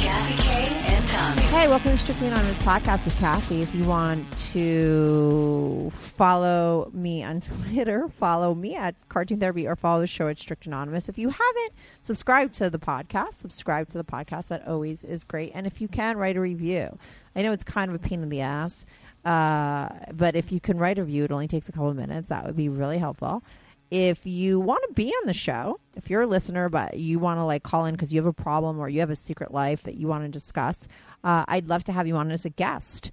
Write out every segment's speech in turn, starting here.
Hey, welcome to Strictly Anonymous podcast with Kathy. If you want to follow me on Twitter, follow me at Cartoon Therapy or follow the show at Strict Anonymous. If you haven't subscribe to the podcast, subscribe to the podcast. That always is great. And if you can, write a review. I know it's kind of a pain in the ass, uh, but if you can write a review, it only takes a couple of minutes. That would be really helpful. If you want to be on the show, if you're a listener but you want to like call in because you have a problem or you have a secret life that you want to discuss, uh, I'd love to have you on as a guest.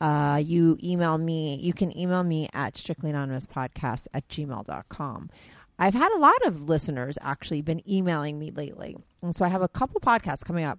Uh, you email me, you can email me at strictlyanonymouspodcast at gmail.com. I've had a lot of listeners actually been emailing me lately. And so I have a couple podcasts coming up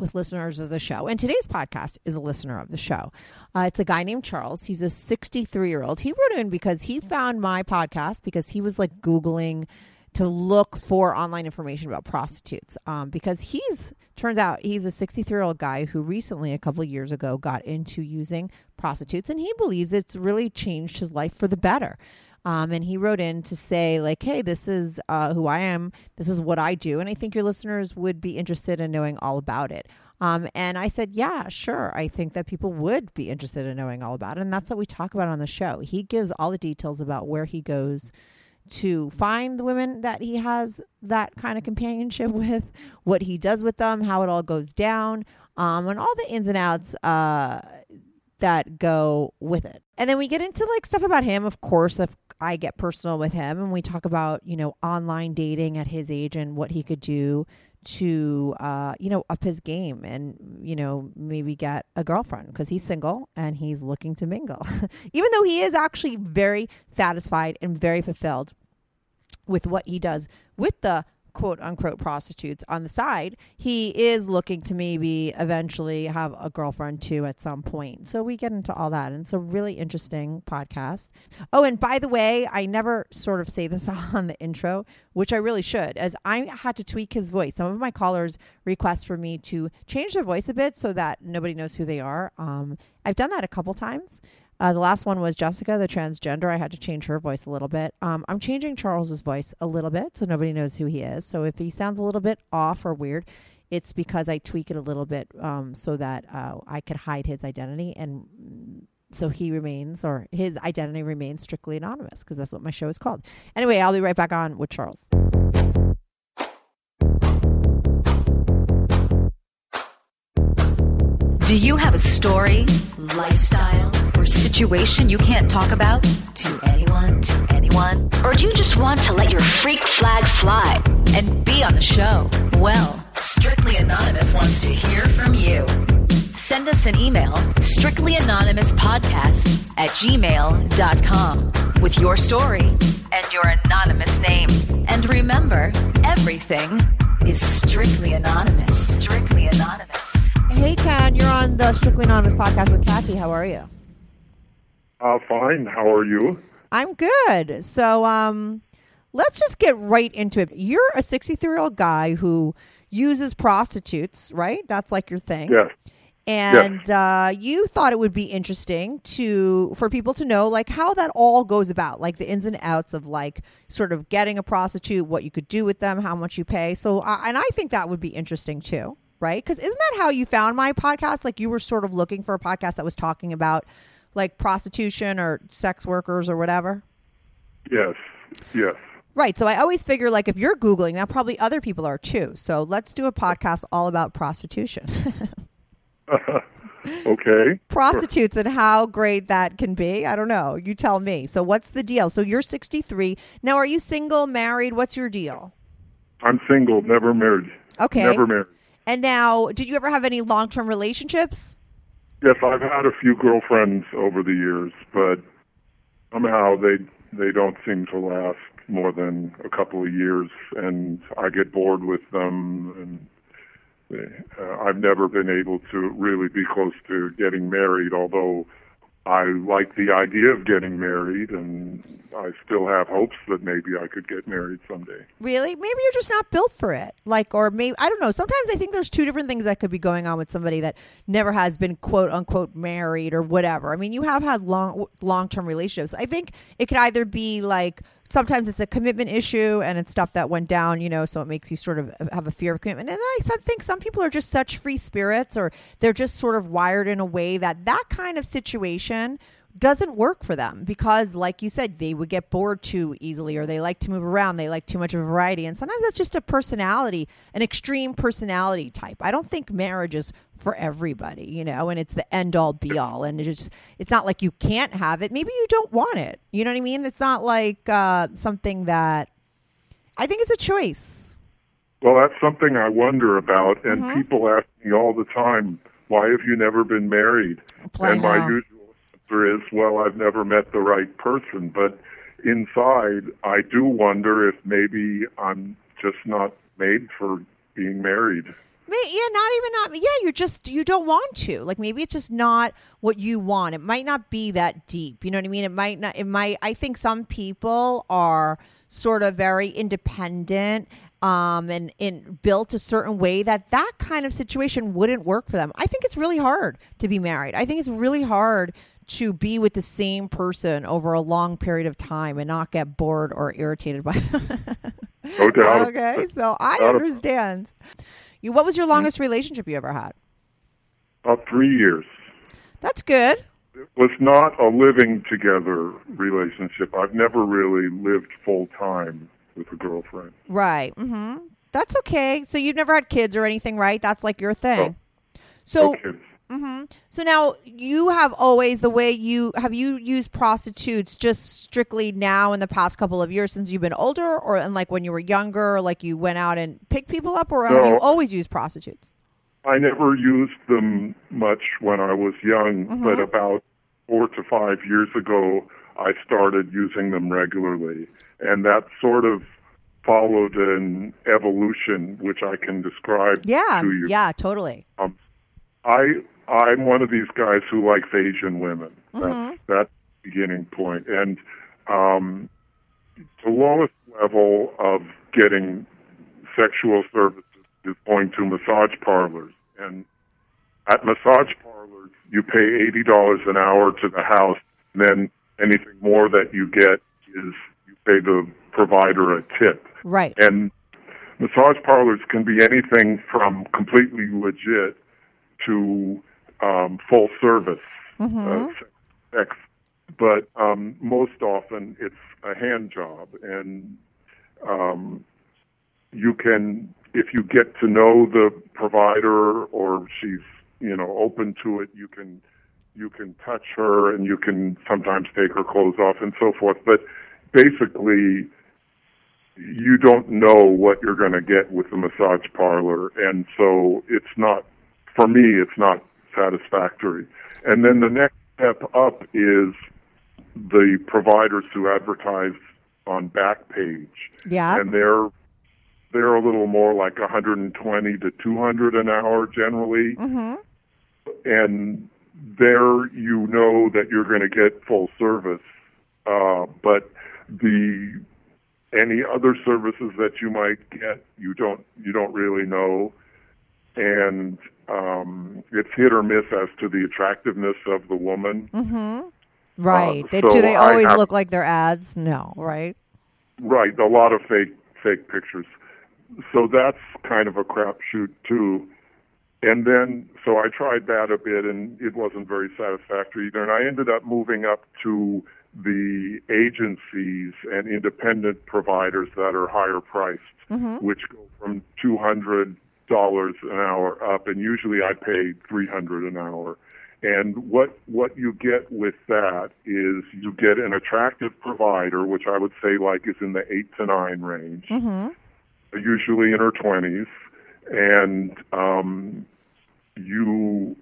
with listeners of the show. And today's podcast is a listener of the show. Uh, it's a guy named Charles. He's a 63 year old. He wrote in because he found my podcast because he was like Googling to look for online information about prostitutes um, because he's turns out he's a 63 year old guy who recently a couple years ago got into using prostitutes and he believes it's really changed his life for the better um, and he wrote in to say like hey this is uh, who i am this is what i do and i think your listeners would be interested in knowing all about it um, and I said, yeah, sure. I think that people would be interested in knowing all about it. And that's what we talk about on the show. He gives all the details about where he goes to find the women that he has that kind of companionship with, what he does with them, how it all goes down, um, and all the ins and outs uh, that go with it. And then we get into like stuff about him, of course, if I get personal with him and we talk about, you know, online dating at his age and what he could do to uh, you know up his game and you know maybe get a girlfriend because he's single and he's looking to mingle even though he is actually very satisfied and very fulfilled with what he does with the quote unquote prostitutes on the side he is looking to maybe eventually have a girlfriend too at some point. So we get into all that and it's a really interesting podcast. Oh and by the way i never sort of say this on the intro which i really should as i had to tweak his voice. Some of my callers request for me to change their voice a bit so that nobody knows who they are. Um, i've done that a couple times uh, the last one was Jessica, the transgender. I had to change her voice a little bit. Um, I'm changing Charles's voice a little bit so nobody knows who he is. So if he sounds a little bit off or weird, it's because I tweak it a little bit um, so that uh, I could hide his identity and so he remains or his identity remains strictly anonymous because that's what my show is called. Anyway, I'll be right back on with Charles. Do you have a story, lifestyle, or situation you can't talk about to anyone, to anyone? Or do you just want to let your freak flag fly and be on the show? Well, Strictly Anonymous wants to hear from you. send us an email, strictlyanonymouspodcast at gmail.com, with your story and your anonymous name. And remember, everything is strictly anonymous. Strictly anonymous. Hey, Ken, you're on the Strictly Anonymous podcast with Kathy. How are you? Uh, fine. How are you? I'm good. So, um, let's just get right into it. You're a 63 year old guy who uses prostitutes, right? That's like your thing. Yes. And uh, you thought it would be interesting to for people to know like how that all goes about, like the ins and outs of like sort of getting a prostitute, what you could do with them, how much you pay. So, uh, and I think that would be interesting too, right? Because isn't that how you found my podcast? Like you were sort of looking for a podcast that was talking about like prostitution or sex workers or whatever. Yes. Yes. Right. So I always figure like if you're Googling, that probably other people are too. So let's do a podcast all about prostitution. okay. Prostitutes and how great that can be. I don't know. You tell me. So what's the deal? So you're 63. Now are you single, married? What's your deal? I'm single, never married. Okay. Never married. And now, did you ever have any long-term relationships? Yes, I've had a few girlfriends over the years, but somehow they they don't seem to last more than a couple of years, and I get bored with them, and uh, I've never been able to really be close to getting married. Although I like the idea of getting married, and I still have hopes that maybe I could get married someday. Really? Maybe you're just not built for it. Like, or maybe, I don't know. Sometimes I think there's two different things that could be going on with somebody that never has been quote unquote married or whatever. I mean, you have had long, long term relationships. I think it could either be like, sometimes it's a commitment issue and it's stuff that went down, you know, so it makes you sort of have a fear of commitment. And I think some people are just such free spirits or they're just sort of wired in a way that that kind of situation doesn't work for them because like you said they would get bored too easily or they like to move around. They like too much of a variety. And sometimes that's just a personality an extreme personality type. I don't think marriage is for everybody you know and it's the end all be all. And it's just it's not like you can't have it. Maybe you don't want it. You know what i mean? It's not like uh, something that i think it's a choice. Well that's something i wonder about and mm-hmm. people ask me all the time why have you never been married? Play and my usual answer is, well, I've never met the right person. But inside, I do wonder if maybe I'm just not made for being married. Yeah, not even not. Yeah, you're just you don't want to. Like maybe it's just not what you want. It might not be that deep. You know what I mean? It might not. It might. I think some people are sort of very independent um, and, and built a certain way that that kind of situation wouldn't work for them. I think it's really hard to be married. I think it's really hard to be with the same person over a long period of time and not get bored or irritated by them. no doubt. Okay, so I understand. You, what was your longest relationship you ever had? About three years. That's good. It was not a living together relationship. I've never really lived full time with a girlfriend. Right. Mm-hmm. That's okay. So you've never had kids or anything, right? That's like your thing. No. So. No kids. Mm-hmm. So now you have always the way you have you used prostitutes just strictly now in the past couple of years since you've been older, or and like when you were younger, like you went out and picked people up, or No. have you always used prostitutes? I never used them much when I was young, Mm-hmm. but about four to five years ago, I started using them regularly. And that sort of followed an evolution, which I can describe Yeah, to you. yeah, totally. Um, I I'm one of these guys who likes Asian women. Mm-hmm. That's that's the beginning point. And um, the lowest level of getting sexual services is going to massage parlors. And at massage parlors, you pay eighty dollars an hour to the house. And then anything more that you get is you pay the provider a tip. Right. And massage parlors can be anything from completely legit to um, full service uh, sex. But um, most often it's a hand job, and um, you can, if you get to know the provider or she's, you know, open to it, you can you can touch her and you can sometimes take her clothes off and so forth. But basically, you don't know what you're going to get with the massage parlor, and so it's not for me. It's not satisfactory. And then the next step up is the providers who advertise on Backpage. Yeah. And they're they're a little more like 120 to 200 an hour generally. Mm-hmm. And there you know that you're going to get full service. Uh, but the any other services that you might get, you don't you don't really know, and um, it's hit or miss as to the attractiveness of the woman. Mm-hmm. Right. Uh, They- so do they I always look like their ads? No. Right. Right, a lot of fake fake pictures. So that's kind of a crapshoot too. And then, so I tried that a bit, and it wasn't very satisfactory either. And I ended up moving up to the agencies and independent providers that are higher priced, Mm-hmm. which go from two hundred dollars an hour up, and usually I pay three hundred an hour. And what what you get with that is you get an attractive provider, which I would say like is in the eight to nine range, Mm-hmm. usually in her twenties, and um, you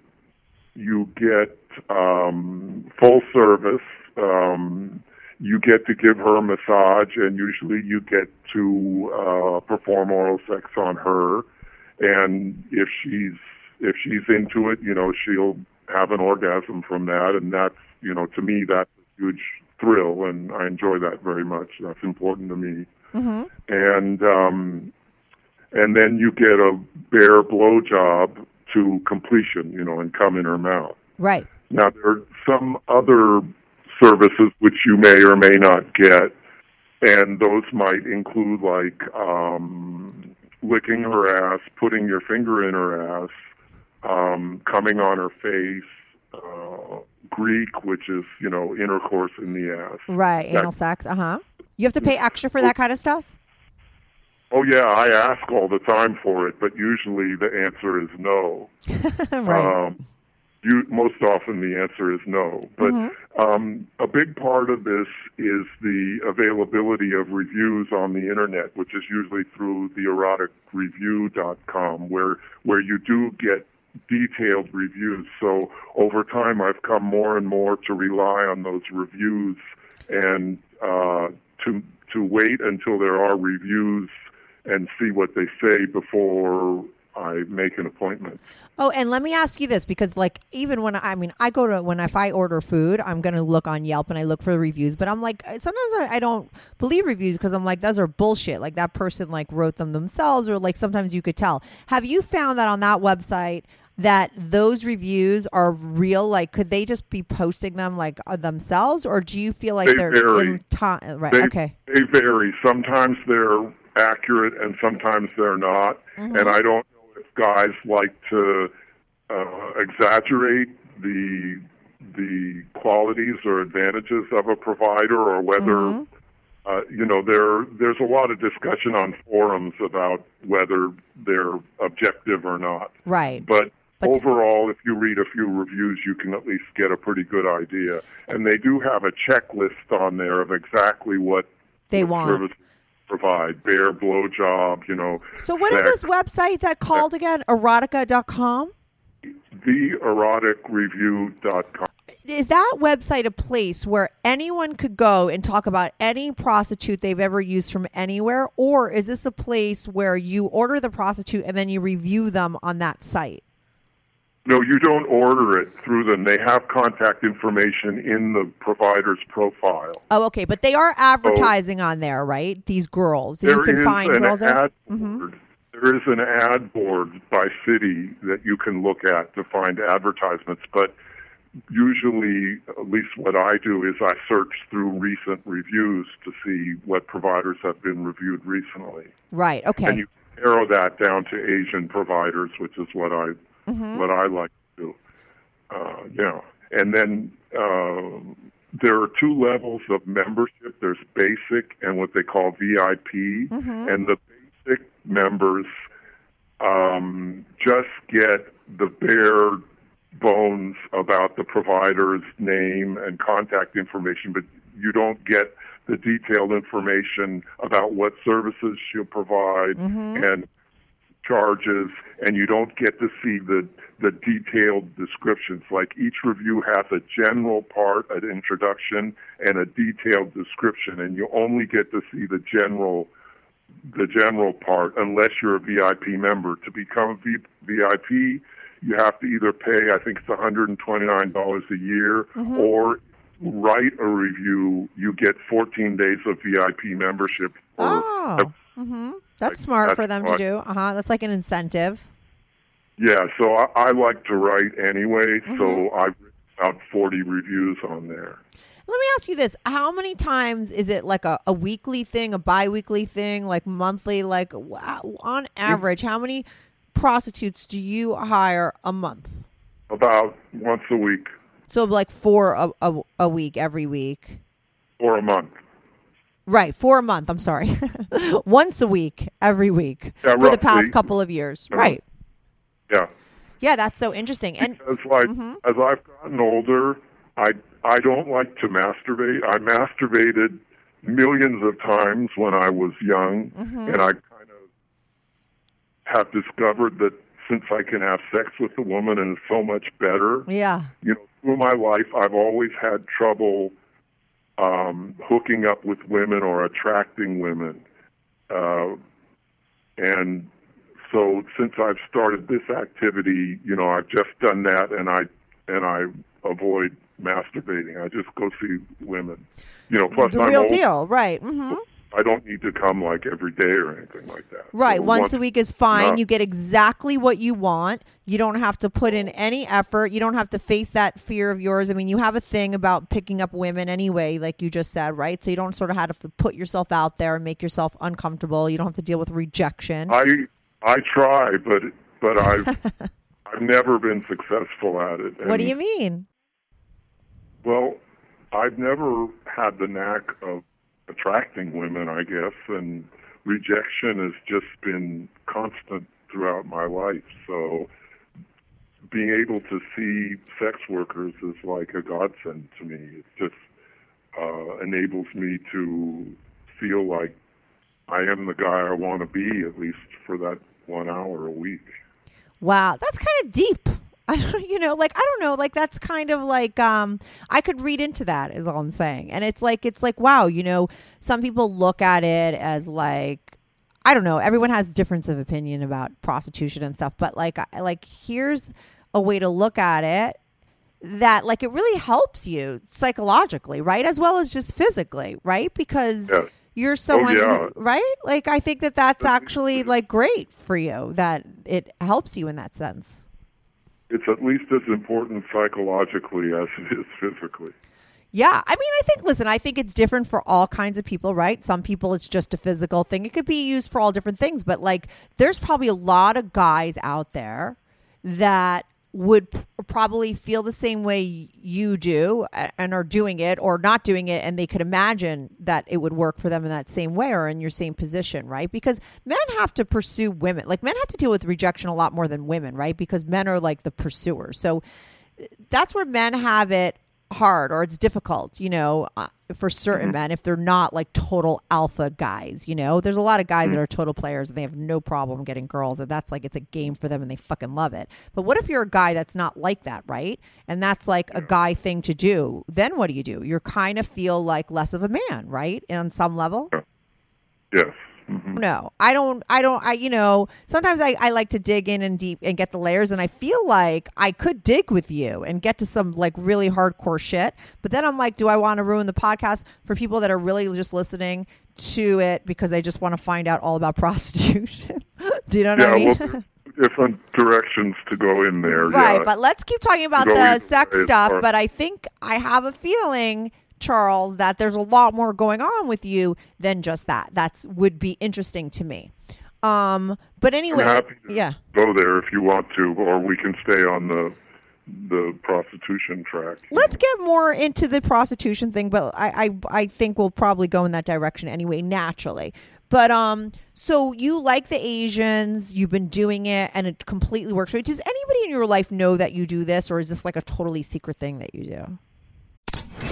you get um, full service. Um, you get to give her a massage, and usually you get to uh, perform oral sex on her. And if she's if she's into it, you know, she'll have an orgasm from that, and that's you know, to me, that's a huge thrill, and I enjoy that very much. That's important to me. Mm-hmm. And um, and then you get a bare blowjob to completion, you know, and come in her mouth. Right. Now there are some other services which you may or may not get, and those might include like um, licking her ass, putting your finger in her ass, um, coming on her face, uh, Greek, which is you know intercourse in the ass. Right. That- Anal sex. Uh huh. You have to pay extra for that kind of stuff. Oh yeah, I ask all the time for it, but usually the answer is no. right. Um, you, most often the answer is no. But um, a big part of this is the availability of reviews on the internet, which is usually through the eroticreview.com, where where you do get detailed reviews. So over time, I've come more and more to rely on those reviews and uh, to to wait until there are reviews and see what they say before I make an appointment. Oh, and let me ask you this because, like, even when I mean, I go to when if I order food, I'm gonna look on Yelp and I look for the reviews. But I'm like, sometimes I, I don't believe reviews because I'm like, those are bullshit. Like that person like wrote them themselves, or like sometimes you could tell. Have you found that on that website? That those reviews are real. Like, could they just be posting them like uh, themselves, or do you feel like They are vary. in time? Right. They, okay. They vary. Sometimes they're accurate and sometimes they're not. Mm-hmm. And I don't guys like to uh, exaggerate the the qualities or advantages of a provider or whether Mm-hmm. uh, you know there there's a lot of discussion on forums about whether they're objective or not. Right. But, But- overall, if you read a few reviews, you can at least get a pretty good idea. And they do have a checklist on there of exactly what They want. services provide. Bare blowjob, you know. So, what is sex, this website that called again? Erotica.com. TheEroticReview.com. is that website a place where anyone could go and talk about any prostitute they've ever used from anywhere or is this a place where you order the prostitute and then you review them on that site No, you don't order it through them. They have contact information in the provider's profile. oh okay but they are advertising on there right these girls you can find girls Mhm. board. There is an ad board by city that you can look at to find advertisements, but usually, at least what I do is I search through recent reviews to see what providers have been reviewed recently, right okay and you narrow that down to Asian providers, which is what I Mm-hmm. what I like to do. Uh, yeah, and then. Uh, there are two levels of membership. There's basic and what they call VIP. Mm-hmm. And the basic members um, just get the bare bones about the provider's name and contact information, but you don't get the detailed information about what services she'll provide Mm-hmm. and charges, and you don't get to see the the detailed descriptions. Like each review has a general part, an introduction, and a detailed description, and you only get to see the general the general part unless you're a VIP member. To become a v- VIP, you have to either pay, I think it's $129 a year, Mm-hmm. or write a review. You get 14 days of VIP membership. for- Oh, hmm that's smart for them to do. Uh huh. That's like an incentive. Yeah, so I, I like to write anyway, Mm-hmm. so I've written about 40 reviews on there. Let me ask you this: How many times is it like a, a weekly thing, a biweekly thing, like monthly? Like on average, how many prostitutes do you hire a month? About once a week So like four a, a, a week every week. or a month. Right, for a month. I'm sorry, once a week every week Yeah, for the past couple of years. Uh-huh. Right. Yeah. Yeah, that's so interesting. And It's like Mm-hmm. as I've gotten older, I I don't like to masturbate. I masturbated millions of times when I was young, Mm-hmm. and I kind of have discovered that since I can have sex with a woman and it's so much better, yeah, you know, through my life, I've always had trouble um, hooking up with women or attracting women. Uh, and so since I've started this activity, you know, I've just done that and I and I avoid masturbating. I just go see women. You know, plus the I'm real old. deal. Right. hmm I don't need to come like every day or anything like that. Right. So Once a week is fine. enough. You get exactly what you want. You don't have to put in any effort. You don't have to face that fear of yours. I mean, you have a thing about picking up women anyway, like you just said, right? So you don't sort of have to put yourself out there and make yourself uncomfortable. You don't have to deal with rejection. I I try, but but I've I've never been successful at it. what do you mean? Well, I've never had the knack of attracting women, I guess, and rejection has just been constant throughout my life. So being able to see sex workers is like a godsend to me. It just uh, enables me to feel like I am the guy I want to be, at least for that one hour a week. Wow, that's kind of deep. I don't, you know, like I don't know, like that's kind of like um I could read into that is all I'm saying. And it's like it's like wow, you know, some people look at it as like I don't know, everyone has difference of opinion about prostitution and stuff, but like like here's a way to look at it that like it really helps you psychologically, right? As well as just physically, right? Because Yes. you're someone yeah. who, right? Like I think that that's actually like great for you that it helps you in that sense. It's at least as important psychologically as it is physically. Yeah. I mean, I think, listen, I think it's different for all kinds of people, right? Some people it's just a physical thing. It could be used for all different things, but like there's probably a lot of guys out there that would probably feel the same way you do and are doing it or not doing it and they could imagine that it would work for them in that same way or in your same position right? Because men have to pursue women like men have to deal with rejection a lot more than women right? Because men are like the pursuers. So that's where men have it hard or it's difficult, you know, uh, for certain mm-hmm. men if they're not like total alpha guys, you know. There's a lot of guys that mm-hmm. are total players and they have no problem getting girls and that's like it's a game for them and they fucking love it. But what if you're a guy that's not like that, right? And that's like a guy thing to do. Then what do you do? You're kind of feel like less of a man, right? On some level? Yes. Hmm No, I don't. I don't. I you know sometimes I, I like to dig in and deep and get the layers, and I feel like I could dig with you and get to some like really hardcore shit. But then I'm like, do I want to ruin the podcast for people that are really just listening to it because they just want to find out all about prostitution? do you know what Yeah, I mean? well, different directions to go in there. Right, yeah. but let's keep talking about the sex stuff. But I think I have a feeling, Charles, that there's a lot more going on with you than just that. That's would be interesting to me. Um, but anyway, I'm happy to yeah. go there if you want to, or we can stay on the the prostitution track. Let's get more into the prostitution thing, but I, I I think we'll probably go in that direction anyway, naturally. But um, so you like the Asians, you've been doing it, and it completely works. Does anybody in your life know that you do this, or is this like a totally secret thing that you do?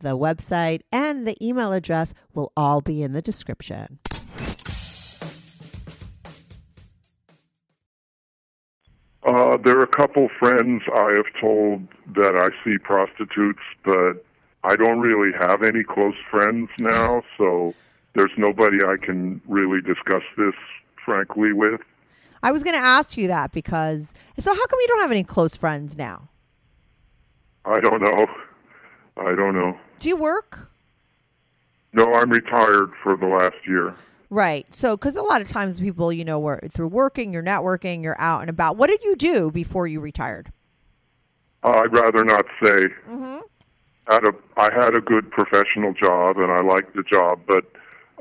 the website, and the email address will all be in the description. Uh, there are a couple friends I have told that I see prostitutes, but I don't really have any close friends now, so there's nobody I can really discuss this frankly with. I was going to ask you that because so how come you don't have any close friends now? I don't know. I don't know. Do you work? No, I'm retired for the last year. Right. So, because a lot of times people, you know, were through working, you're networking, you're out and about. What did you do before you retired? Uh, I'd rather not say. Mm-hmm. Had a, I had a good professional job and I liked the job, but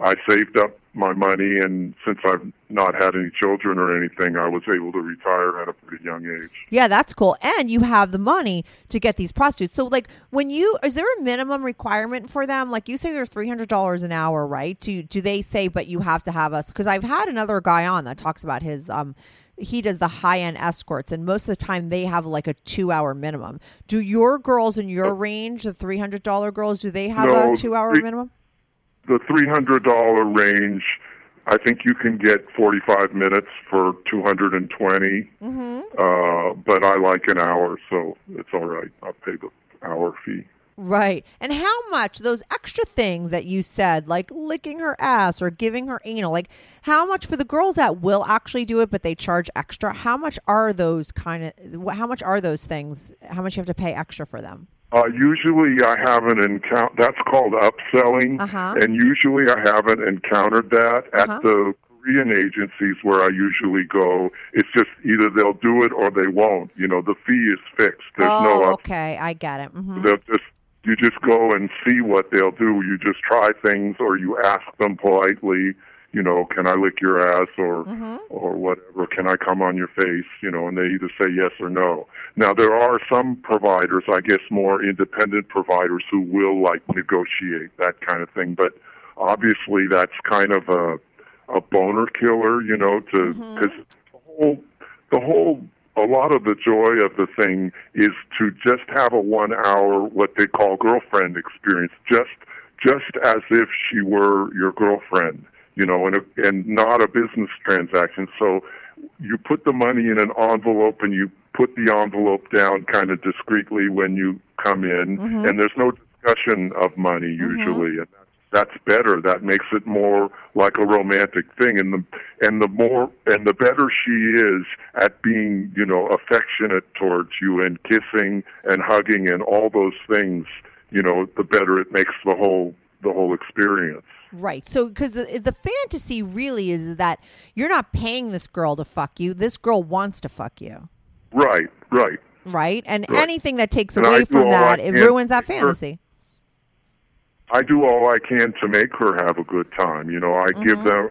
I saved up my money, and since I've not had any children or anything, I was able to retire at a pretty young age. Yeah, that's cool. And you have the money to get these prostitutes. So, like, when you is there a minimum requirement for them? Like, you say they're three hundred dollars an hour, right? Do do they say, but you have to have us? Because I've had another guy on that talks about his um. He does the high end escorts, and most of the time they have like a two hour minimum. Do your girls in your range, the three hundred dollar girls, do they have No, a two hour minimum? The three hundred dollar range, I think you can get forty five minutes for two hundred and twenty. Mm-hmm. Uh, but I like an hour, so it's all right. I'll pay the hour fee. Right. And how much those extra things that you said, like licking her ass or giving her anal, like how much for the girls that will actually do it, but they charge extra? How much are those kind of, how much are those things? How much you have to pay extra for them? Uh, usually I haven't encountered, that's called upselling. Uh-huh. And usually I haven't encountered that Uh-huh. at the Korean agencies where I usually go. It's just either they'll do it or they won't. You know, the fee is fixed. There's oh, no up. okay. I get it. hmm They'll just, you just go and see what they'll do. You just try things or you ask them politely, you know, can I lick your ass or, Mm-hmm. or whatever. Can I come on your face? You know, and they either say yes or no. Now there are some providers, I guess more independent providers who will like negotiate that kind of thing, but obviously that's kind of a a boner killer, you know, to because the whole the whole a lot of the joy of the thing is to just have a one hour what they call girlfriend experience, just just as if she were your girlfriend, you know, and a, and not a business transaction. So you put the money in an envelope and you put the envelope down kind of discreetly when you come in, mm-hmm. and there's no discussion of money mm-hmm. usually, and that's better. That makes it more like a romantic thing, and the and the more and the better she is at being, you know, affectionate towards you and kissing and hugging and all those things, you know, the better it makes the whole the whole experience. Right. So, because the, the fantasy really is that you're not paying this girl to fuck you. This girl wants to fuck you. Right, right. Right. And Right. anything that takes And away from that, it ruins that her- fantasy. I do all I can to make her have a good time. You know, I give mm-hmm. them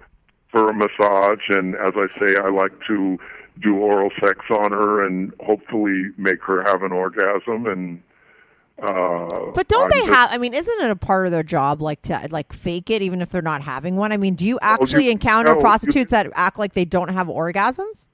her a massage, and as I say, I like to do oral sex on her and hopefully make her have an orgasm. And uh, But don't I'm they have? I mean, isn't it a part of their job, like to like fake it, even if they're not having one? I mean, do you actually you- encounter no, you- prostitutes that act like they don't have orgasms?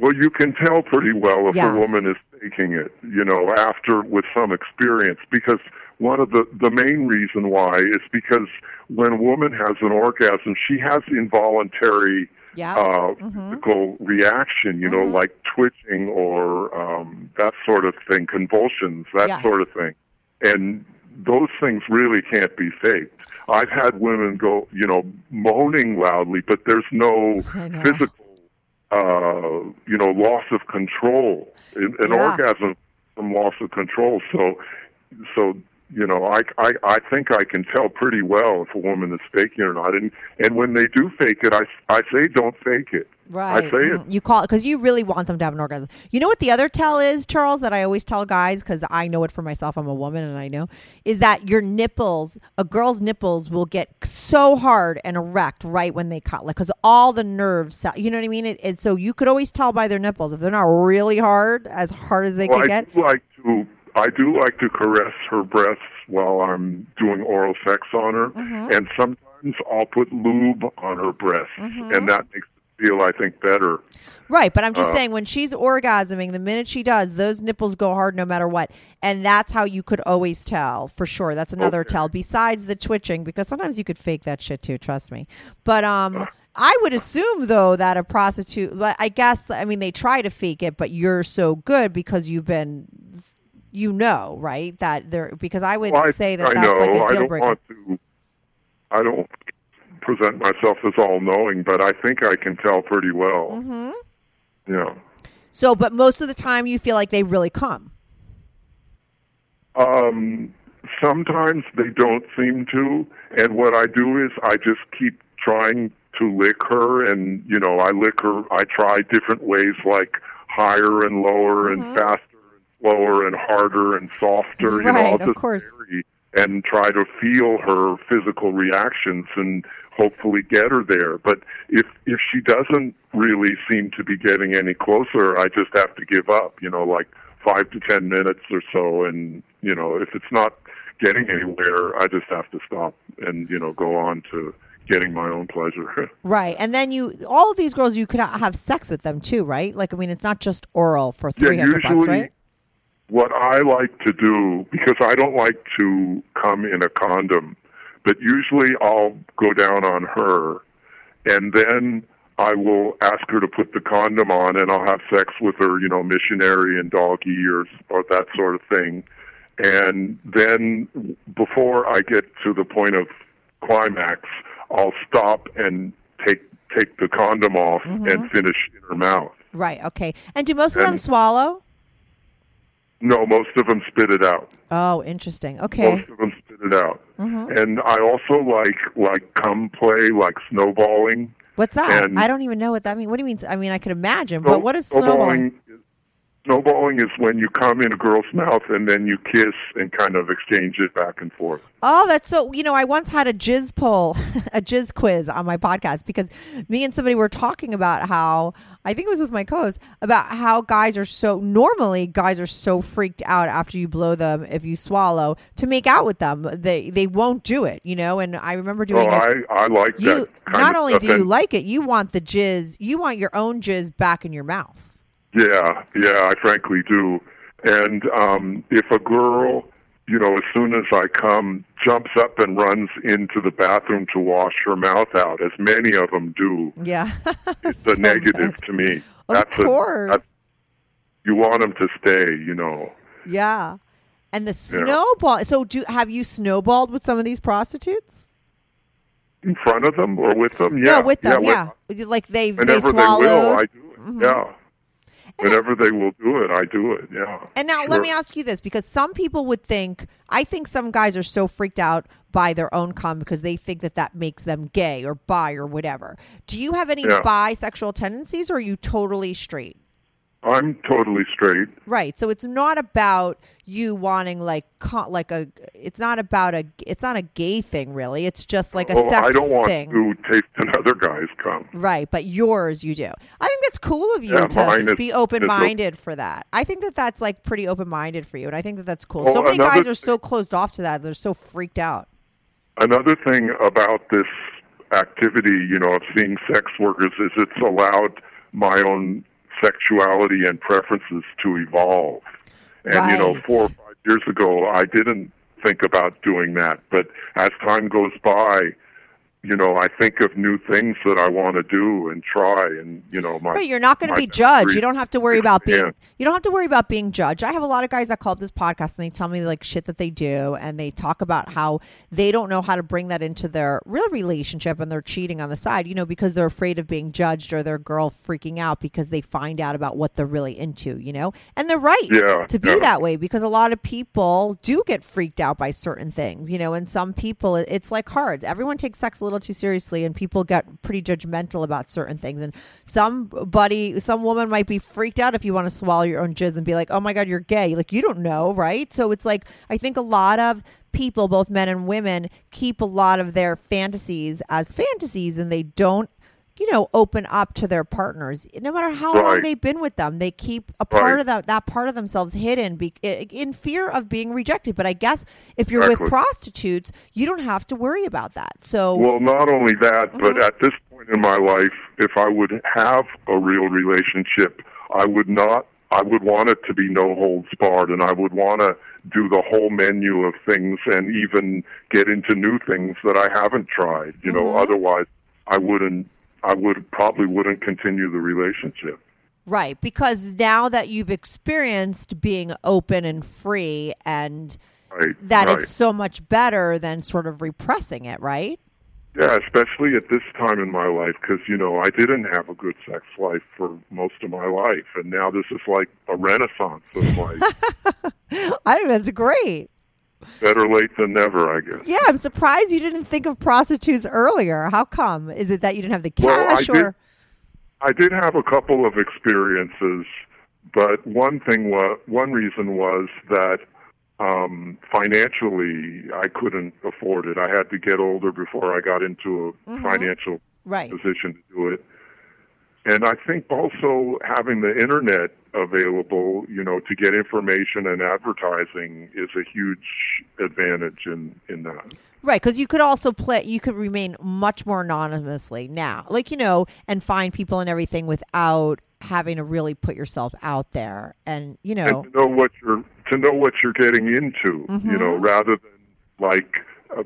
Well, you can tell pretty well if Yes. a woman is faking it, you know, after with some experience. Because one of the the main reason why is because when a woman has an orgasm, she has involuntary Yeah. uh, Mhm. physical reaction, you know, Mhm. like twitching or um, that sort of thing, convulsions, that Yes. sort of thing, and those things really can't be faked. I've had women go, you know, moaning loudly, but there's no physical uh, you know, loss of control. An, Yeah. orgasm some loss of control. So, so you know, I, I I think I can tell pretty well if a woman is faking or not. And and when they do fake it, I I say don't fake it. Right. I say mm-hmm. it. You call it because you really want them to have an orgasm. You know what the other tell is, Charles, that I always tell guys because I know it for myself. I'm a woman and I know is that your nipples, a girl's nipples, will get so hard and erect right when they cut, like because all the nerves. You know what I mean? It, it, so you could always tell by their nipples if they're not really hard, as hard as they well, can I get. do like to I do like to caress her breasts while I'm doing oral sex on her, Mm-hmm. and sometimes I'll put lube on her breasts, Mm-hmm. and that makes it feel, I think, better. Right, but I'm just Uh, saying when she's orgasming, the minute she does, those nipples go hard no matter what. And that's how you could always tell for sure. That's another Okay. tell besides the twitching because sometimes you could fake that shit too, trust me. But um I would assume though that a prostitute, I guess I mean they try to fake it, but you're so good because you've been you know, right? That they're because I would Well, I, say that I that's know like a I deal don't breaker. want to. I don't present myself as all knowing, but I think I can tell pretty well. Mm-hmm. Yeah. So but most of the time you feel like they really come. Um, sometimes they don't seem to, and what I do is I just keep trying to lick her, and you know, I lick her. I try different ways, like higher and lower, and faster slower, and harder and softer. you know, Right, I'll of course. and try to feel her physical reactions and hopefully get her there. But if if she doesn't really seem to be getting any closer, I just have to give up. You know, like five to ten minutes or so, and you know, if it's not getting anywhere, I just have to stop and you know go on to getting my own pleasure. Right. And then you, all of these girls, you could have sex with them too, right? Like, I mean, it's not just oral for Yeah, 300 bucks, right? What I like to do because I don't like to come in a condom, but usually I'll go down on her and then I will ask her to put the condom on and I'll have sex with her, you know, missionary and doggy or or that sort of thing. And then before I get to the point of climax, I'll stop and take take the condom off mm-hmm. and finish in her mouth. Right. Okay. And do most of them swallow? No, most of them spit it out. Oh, interesting. Okay. Most of them spit it out. Mm-hmm. And I also like like cum play, like snowballing. What's that? and- I don't even know what that means. What do you mean? I mean, I can imagine, but what is snowballing? is- Snowballing is when you come in a girl's mouth and then you kiss and kind of exchange it back and forth. Oh, that's so. You know, I once had a jizz poll, a jizz quiz on my podcast because me and somebody were talking about how I think it was with my co-host about how guys are so normally guys are so freaked out after you blow them if you swallow to make out with them. They they won't do it, you know. And I remember doing oh, it. I I like you not only do you like it, you want the jizz. You want your own jizz back in your mouth. Yeah, yeah, I frankly do. And um if a girl, you know, as soon as I come, jumps up and runs into the bathroom to wash her mouth out, as many of them do, Yeah, it's So a negative bad. to me. Of that's course. A, that's, you want them to stay, you know. Yeah. And the snowball. So, do have you snowballed with some of these prostitutes? In front of them or with them? Yeah. no, with them. yeah. Yeah, like they've they Whenever they, will, I do it. Mhm. Yeah. Whenever they will do it, I do it. Yeah. And now let me ask you this because some people would think I think some guys are so freaked out by their own cum because they think that that makes them gay or bi or whatever. Do you have any Yeah. bisexual tendencies or are you totally straight? I'm totally straight. Right. So it's not about you wanting like like a it's not about a it's not a gay thing really. It's just like a oh, sex I don't want thing. to taste another guy's cum. Right, but yours you do. I think that's cool of you Yeah, to is- be open minded for that. I think that that's like pretty open minded for you, and I think that that's cool. Well, so many guys are so closed off to that; they're so freaked out. Another thing about this activity, you know, of seeing sex workers is it's allowed my own sexuality and preferences to evolve. And you know, four or five years ago, I didn't think about doing that, but as time goes by, you know, I think of new things that I want to do and try, and you know, my Right, you're not going to be judged. degree- You don't have to worry about being. Yeah. You don't have to worry about being judged. I have a lot of guys that call up this podcast and they tell me like shit that they do, and they talk about how they don't know how to bring that into their real relationship, and they're cheating on the side, you know, because they're afraid of being judged or their girl freaking out because they find out about what they're really into, you know, and they're right Yeah, to be yeah. that way because a lot of people do get freaked out by certain things, you know, and some people it's like hard. Everyone takes sex a little too seriously and people get pretty judgmental about certain things and somebody some woman might be freaked out if you want to swallow your own jizz and be like, "Oh my god, you're gay." Like you don't know, right? So it's like I think a lot of people, both men and women, keep a lot of their fantasies as fantasies and they don't you know, open up to their partners. No matter how long they've been with them, they keep a part Right. of that that part of themselves hidden be, in fear of being rejected. But I guess if you're Exactly. with prostitutes, you don't have to worry about that. So Well, not only that, but Mm-hmm. at this point in my life, if I would have a real relationship, I would not. I would want it to be no holds barred, and I would want to do the whole menu of things, and even get into new things that I haven't tried. You know, Mm-hmm. otherwise, I wouldn't. I would probably wouldn't continue the relationship. right, because now that you've experienced being open and free, and Right. that right. it's so much better than sort of repressing it, right? Yeah, especially at this time in my life, because you know I didn't have a good sex life for most of my life, and now this is like a renaissance of life. I think that's great. Better late than never, I guess. Yeah, I'm surprised you didn't think of prostitutes earlier. How come? Is it that you didn't have the Well, I cash, did- or I did have a couple of experiences, but one thing was one reason was that um, financially I couldn't afford it. I had to get older before I got into a financial right? position to do it. And I think also having the internet available, you know, to get information and advertising is a huge advantage in in that. Right, because you could also play. You could remain much more anonymously now, like you know, and find people and everything without having to really put yourself out there. And you know, and to know what you're to know what you're getting into, you know, Mm-hmm. rather than like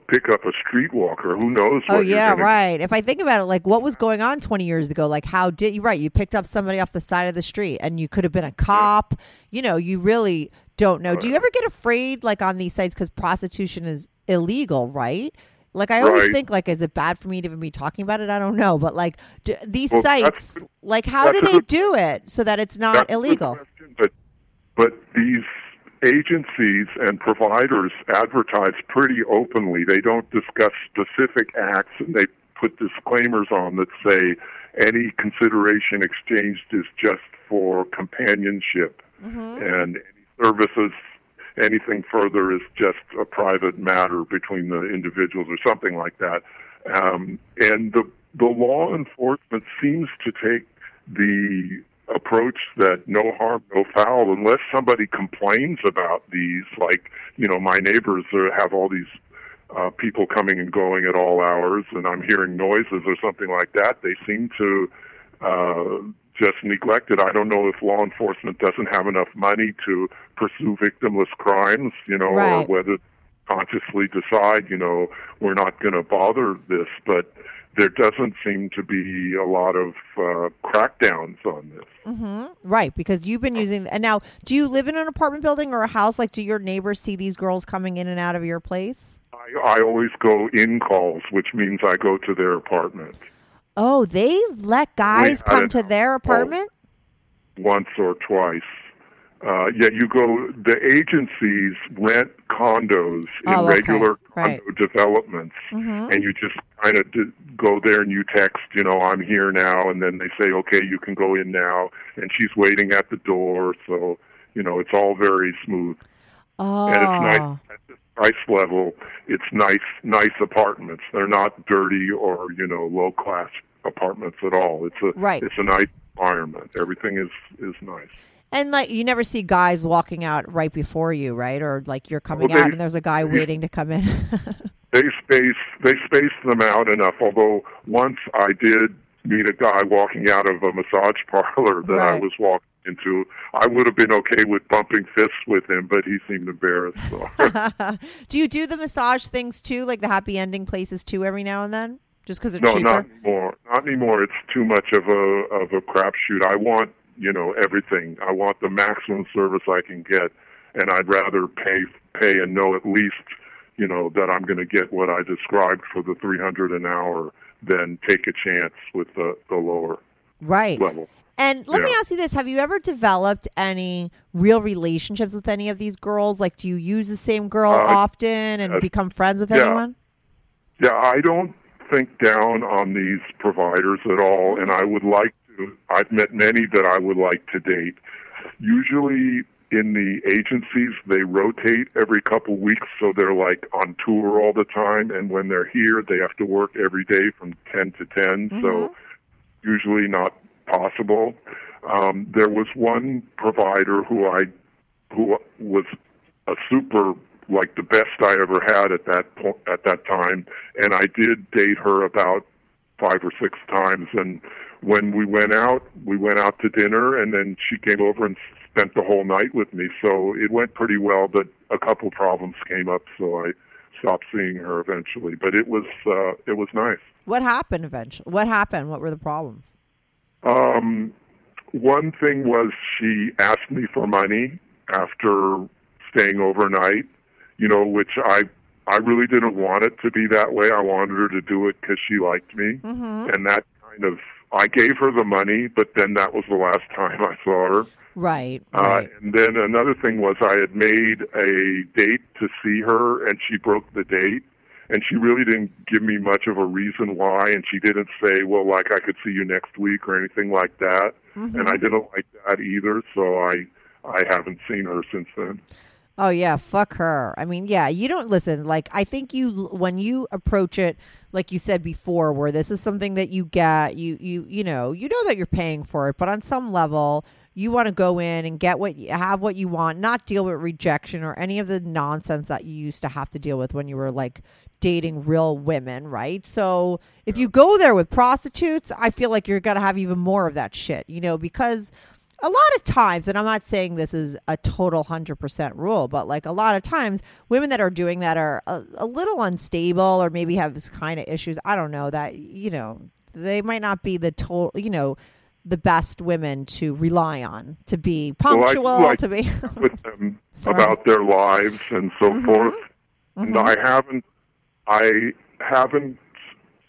pick up a streetwalker. Who knows? oh yeah, gonna- right. If I think about it, like what was going on twenty years ago? Like how did you? Right, you picked up somebody off the side of the street, and you could have been a cop. You know, you really don't know. Do you ever get afraid, like on these sites, because prostitution is illegal, right? Like I always Right. think, like, is it bad for me to even be talking about it? I don't know, but like do, these Well, sites, like, how do they good- do it so that it's not illegal? question, but but these agencies and providers advertise pretty openly. They don't discuss specific acts, and they put disclaimers on that say any consideration exchanged is just for companionship, and any services. Anything further is just a private matter between the individuals, or something like that. Um, and the the law enforcement seems to take the approach that no harm, no foul, unless somebody complains about these. Like, you know, my neighbors uh, have all these uh, people coming and going at all hours, and I'm hearing noises or something like that. They seem to uh, just neglect it. I don't know if law enforcement doesn't have enough money to pursue victimless crimes, you know, or whether consciously decide, you know, we're not going to bother this, but there doesn't seem to be a lot of uh, crackdowns on this. Right, because you've been using. And now, do you live in an apartment building or a house? Like, do your neighbors see these girls coming in and out of your place? I, I always go in calls, which means I go to their apartment Oh, they let guys Wait, come to their apartment? once or twice. Uh, yeah, you go. The agencies rent condos in Oh, okay. regular Right. condo developments, Mm-hmm. and you just kind of d- go there and you text, you know, I'm here now, and then they say, okay, you can go in now, and she's waiting at the door. So, you know, it's all very smooth, Oh, and it's nice at this price level. It's nice, nice apartments. They're not dirty or you know low class apartments at all. It's a Right. It's a nice environment. Everything is is nice. And like you never see guys walking out right before you, right? Or like you're coming Well, they- out and there's a guy waiting to come in. they space they space them out enough. Although once I did meet a guy walking out of a massage parlor that I was walking into, I would have been okay with bumping fists with him, but he seemed embarrassed. So do you do the massage things too, like the happy ending places too, every now and then? just because it's no, cheaper? not anymore. Not anymore. It's too much of a of a crapshoot. I want you know everything. I want the maximum service I can get, and I'd rather pay pay and know at least you know that I'm going to get what I described for the 300 an hour than take a chance with the the lower right. level. And let me ask you this: Have you ever developed any real relationships with any of these girls? Like, do you use the same girl Uh, often and yes. become friends with Yeah. anyone? Yeah, I don't think down on these providers at all, and I would like to. I've met many that I would like to date. Usually in the agencies, they rotate every couple weeks, so they're like on tour all the time, and when they're here, they have to work every day from 10 to 10, so usually not possible. Um, there was one provider who I who was a super like the best I ever had at that point at that time, and I did date her about five or six times. And when we went out, we went out to dinner, and then she came over and spent the whole night with me. So it went pretty well, but a couple problems came up, so I stopped seeing her eventually. But it was uh, it was nice. What happened eventually? What happened? What were the problems? Um, one thing was she asked me for money after staying overnight, you know, which I I really didn't want it to be that way. I wanted her to do it because she liked me, Mm-hmm. and that kind of I gave her the money, but then that was the last time I saw her. Right. Uh, Right. and then another thing was I had made a date to see her, and she broke the date. And she really didn't give me much of a reason why, and she didn't say, "Well, like I could see you next week" or anything like that. And I didn't like that either, so I I haven't seen her since then. Oh yeah, fuck her. I mean, yeah, you don't listen. Like, I think you when you approach it, like you said before, where this is something that you get, you you you know, you know that you're paying for it, but on some level, you want to go in and get what you have what you want, not deal with rejection or any of the nonsense that you used to have to deal with when you were like dating real women, right? So if you go there with prostitutes, I feel like you're gonna have even more of that shit, you know, because a lot of times, and I'm not saying this is a total 100% rule, but like a lot of times, women that are doing that are a, a little unstable or maybe have this kind of issues. I don't know that, you know, they might not be the total, you know, the best women to rely on to be punctual, Well, I- like- to be. with them about their lives and so mm-hmm. forth. And I mm-hmm. haven't, I haven't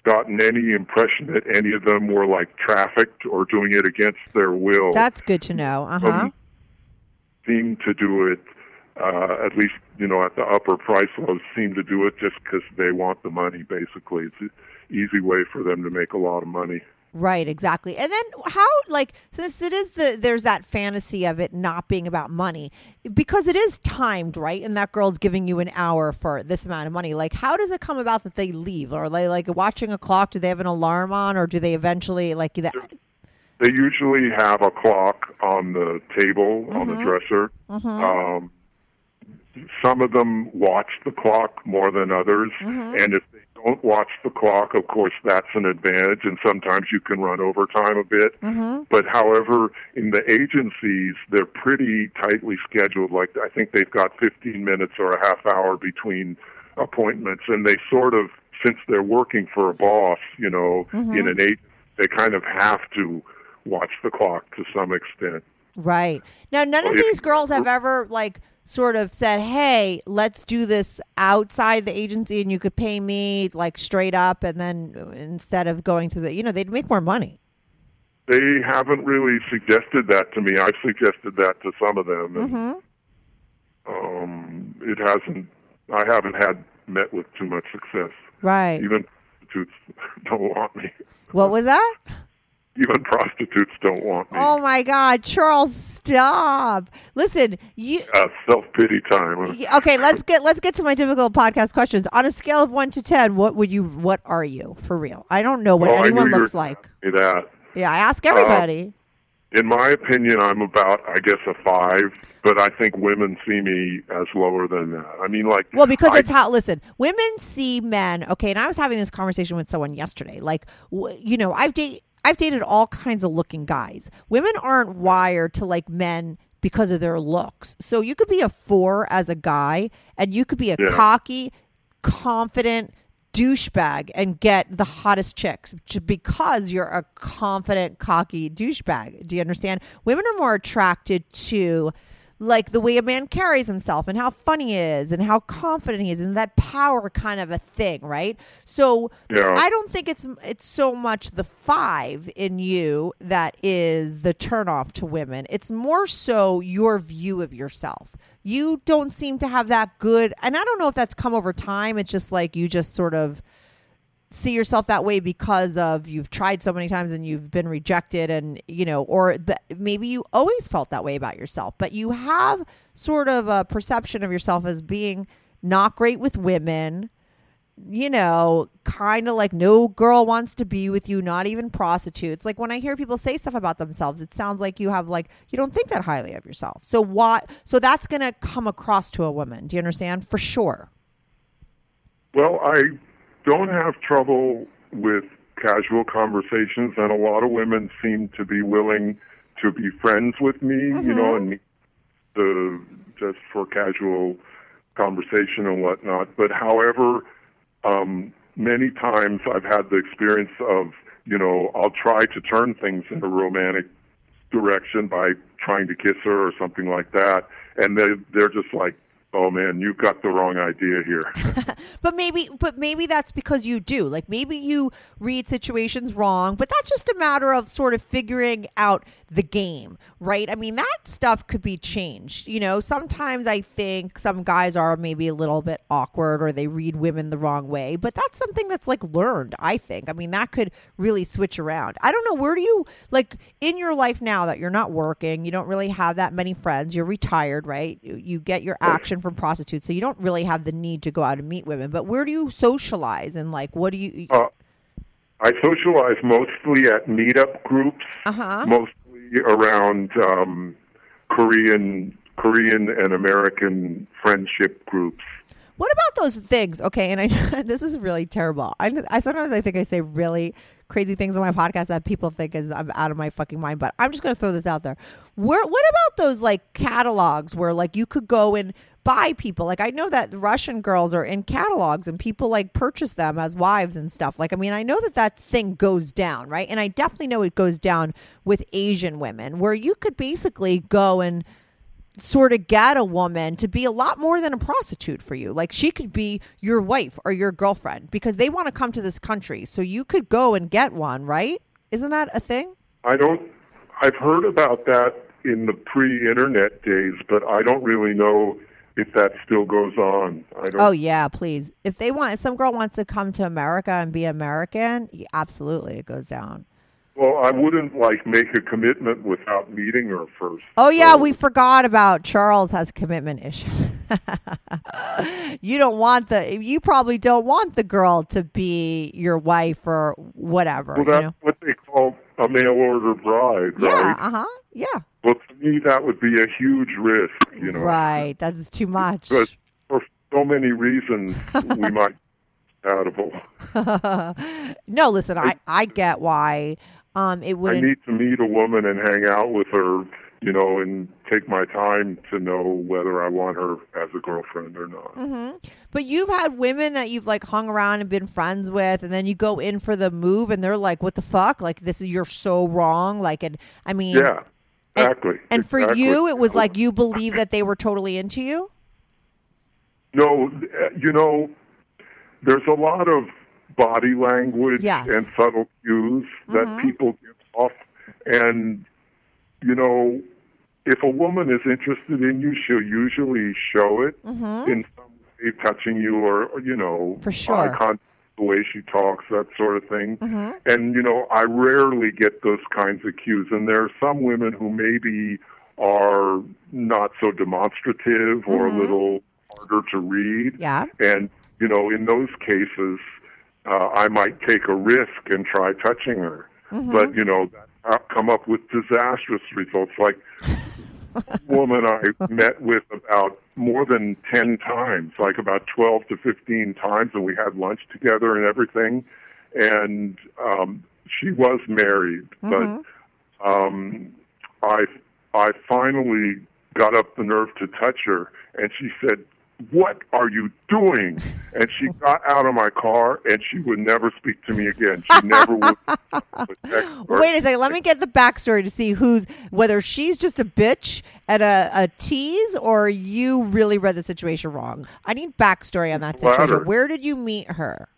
gotten any impression that any of them were like trafficked or doing it against their will. That's good to know. Uh huh. Um, seem to do it, uh, at least you know at the upper price levels, seem to do it just because they want the money. Basically, it's an easy way for them to make a lot of money. Right, exactly. And then how like since it is the there's that fantasy of it not being about money because it is timed, right? And that girl's giving you an hour for this amount of money. Like how does it come about that they leave? Or are they like watching a clock? Do they have an alarm on or do they eventually like that They usually have a clock on the table on the mm-hmm. dresser. Mm-hmm. Um, some of them watch the clock more than others, mm-hmm. and if don't watch the clock, of course, that's an advantage. And sometimes you can run overtime a bit. Mm-hmm. But however, in the agencies, they're pretty tightly scheduled. Like I think they've got 15 minutes or a half hour between appointments, and they sort of, since they're working for a boss, you know, mm-hmm. in an agency, they kind of have to watch the clock to some extent. Right. Now none of if- these girls have ever like sort of said, "Hey, let's do this outside the agency and you could pay me like straight up and then instead of going through the, you know, they'd make more money." They haven't really suggested that to me. I've suggested that to some of them, and Mm-hmm. um, it hasn't. I haven't had met with too much success. Right. Even prostitutes don't want me. What was that? Even prostitutes don't want me. Oh my God, Charles, stop! Listen, you Uh, Self pity time. okay? Let's get let's get to my typical podcast questions. On a scale of one to ten, what would you? What are you for real? I don't know what oh, anyone looks like. that. Yeah, I ask everybody. In my opinion, I'm about, I guess, a five. But I think women see me as lower than that. I mean, like, Well, because I- it's how listen, women see men. Okay, and I was having this conversation with someone yesterday. Like, w- you know, I've date I've dated all kinds of looking guys. Women aren't wired to like men because of their looks. So you could be a four as a guy, and you could be a Yeah. cocky, confident, douchebag and get the hottest chicks because you're a confident, cocky douchebag. Do you understand? Women are more attracted to like the way a man carries himself and how funny he is and how confident he is and that power kind of a thing, right? So Yeah. I don't think it's it's so much the five in you that is the turnoff to women. It's more so your view of yourself. You don't seem to have that good, and I don't know if that's come over time. It's just like you just sort of see yourself that way because of you've tried so many times and you've been rejected and you know or the, maybe you always felt that way about yourself but you have sort of a perception of yourself as being not great with women you know kind of like no girl wants to be with you not even prostitutes. Like when i hear people say stuff about themselves it sounds like you have like you don't think that highly of yourself. So what so that's going to come across to a woman. Do you understand? For sure. Well, I don't have trouble with casual conversations, and a lot of women seem to be willing to be friends with me, you know, and the just for casual conversation and whatnot. But however, um, many times I've had the experience of, you know, I'll try to turn things in a romantic direction by trying to kiss her or something like that, and they they're just like, "Oh man, you've got the wrong idea here." But maybe, but maybe that's because you do. Like maybe you read situations wrong, but that's just a matter of sort of figuring out the game, right? I mean, that stuff could be changed. You know, sometimes I think some guys are maybe a little bit awkward or they read women the wrong way, but that's something that's like learned. I think. I mean, that could really switch around. I don't know. Where do you like in your life now that you're not working? You don't really have that many friends. You're retired, right? You, you get your action from prostitutes, so you don't really have the need to go out and meet women. But where do you socialize and like what do you? Uh, I socialize mostly at meetup groups, Uh-huh. mostly around um, Korean, Korean and American friendship groups. What about those things? Okay, and I this is really terrible. I, I sometimes I think I say really crazy things on my podcast that people think is I'm out of my fucking mind. But I'm just gonna throw this out there. Where what about those like catalogs where like you could go and buy people? Like I know that Russian girls are in catalogs and people like purchase them as wives and stuff. Like I mean I know that that thing goes down right, and I definitely know it goes down with Asian women where you could basically go and sort of get a woman to be a lot more than a prostitute for you. Like she could be your wife or your girlfriend because they want to come to this country. So you could go and get one, right? Isn't that a thing? I don't. I've heard about that in the pre-internet days, but I don't really know if that still goes on. I don't. Oh yeah, please. If they want if some girl wants to come to America and be American, absolutely it goes down. Well, I wouldn't like make a commitment without meeting her first. Oh yeah, So- we forgot about Charles has commitment issues. you don't want the you probably don't want the girl to be your wife or whatever. Well, you that's know? what they call a mail order bride, Yeah, right? uh huh. Yeah. Well, to me, that would be a huge risk, you know. Right. That's too much. But for so many reasons, we might compatible. no, listen, I, I get why um it wouldn't need to meet a woman and hang out with her, you know, and take my time to know whether I want her as a girlfriend or not. Mm-hmm. But you've had women that you've like hung around and been friends with, and then you go in for the move, and they're like, "What the fuck? Like this is you're so wrong." Like, and I mean, Yeah, exactly. And for exactly. you, it was like you believe that they were totally into you. No, uh, you know, there's a lot of body language Yes. and subtle cues that Mhm. people give off. And, you know, if a woman is interested in you, she'll usually show it Mhm. in some way, touching you or, or, you know, For sure. eye contact, the way she talks, that sort of thing. Mhm. And, you know, I rarely get those kinds of cues. And there are some women who maybe are not so demonstrative or a Mhm. little harder to read. Yeah. And, you know, in those cases, uh, I might take a risk and try touching her. Mhm. But, you know, I'll come up with disastrous results. Like, woman I met with about more than 10 times, like about 12 to 15 times, and we had lunch together and everything. And um, she was married, Mhm. but um, I, I finally got up the nerve to touch her, and she said, what are you doing? And she got out of my car and she would never speak to me again. She never would. Wait a second. Let me get the backstory to see who's whether she's just a bitch and a, a tease or you really read the situation wrong. I need backstory on that situation. Latter. Where did you meet her?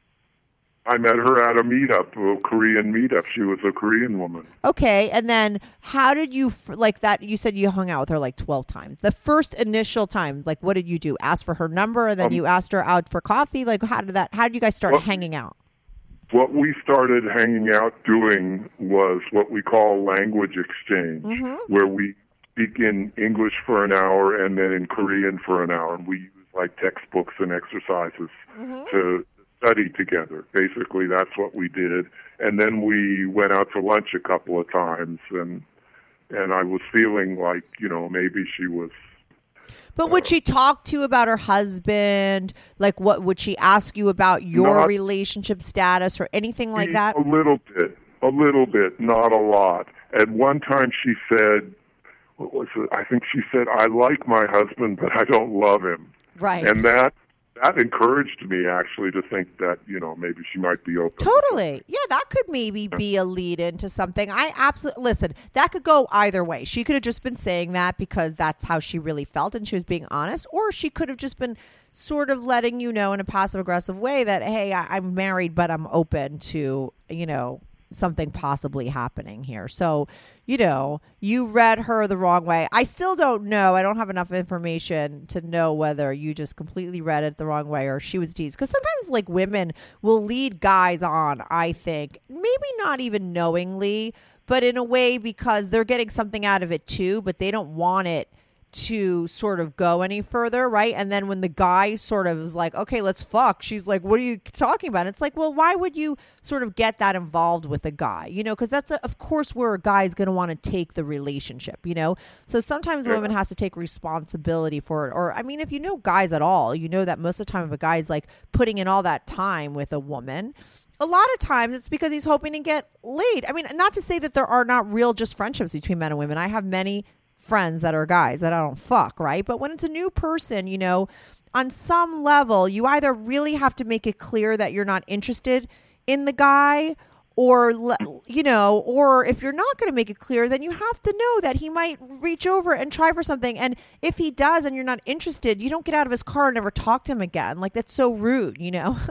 I met her at a meetup, a Korean meetup. She was a Korean woman. Okay, and then how did you like that? You said you hung out with her like twelve times. The first initial time, like, what did you do? Ask for her number, and then Um, you asked her out for coffee. Like, how did that? How did you guys start Well- hanging out? What we started hanging out doing was what we call language exchange, where we speak in English for an hour and then in Korean for an hour. And we use like textbooks and exercises to study together. Basically, that's what we did. And then we went out to lunch a couple of times, and and I was feeling like you know maybe she was But would she talk to you about her husband? Like, what would she ask you about your relationship status or anything like that? A little bit, a little bit, not a lot. At one time, she said, "What was it? I think she said, I like my husband, but I don't love him." Right. And that that encouraged me actually to think that you know maybe she might be open. Totally. Yeah, that could maybe be a lead into something. I absolutely listen, that could go either way. She could have just been saying that because that's how she really felt and she was being honest, or she could have just been sort of letting you know in a passive aggressive way that, hey, I, I'm married, but I'm open to, you know, something possibly happening here. So, you know, you read her the wrong way. I still don't know. I don't have enough information to know whether you just completely read it the wrong way or she was teased. Because sometimes, like, women will lead guys on, I think, maybe not even knowingly, but in a way because they're getting something out of it too, but they don't want it to sort of go any further, right? And then when the guy sort of is like, okay, let's fuck, she's like, what are you talking about? It's like, well, why would you sort of get that involved with a guy? You know, because that's, a, of course, where a guy is going to want to take the relationship, you know? So sometimes a woman has to take responsibility for it. Or, I mean, if you know guys at all, you know that most of the time if a guy is like putting in all that time with a woman, a lot of times it's because he's hoping to get laid. I mean, not to say that there are not real just friendships between men and women. I have many friends that are guys that I don't fuck, right? But when it's a new person, you know, on some level, you either really have to make it clear that you're not interested in the guy or you know or if you're not going to make it clear then you have to know that he might reach over and try for something. And if he does and you're not interested you don't get out of his car and never talk to him again. Like that's so rude you know?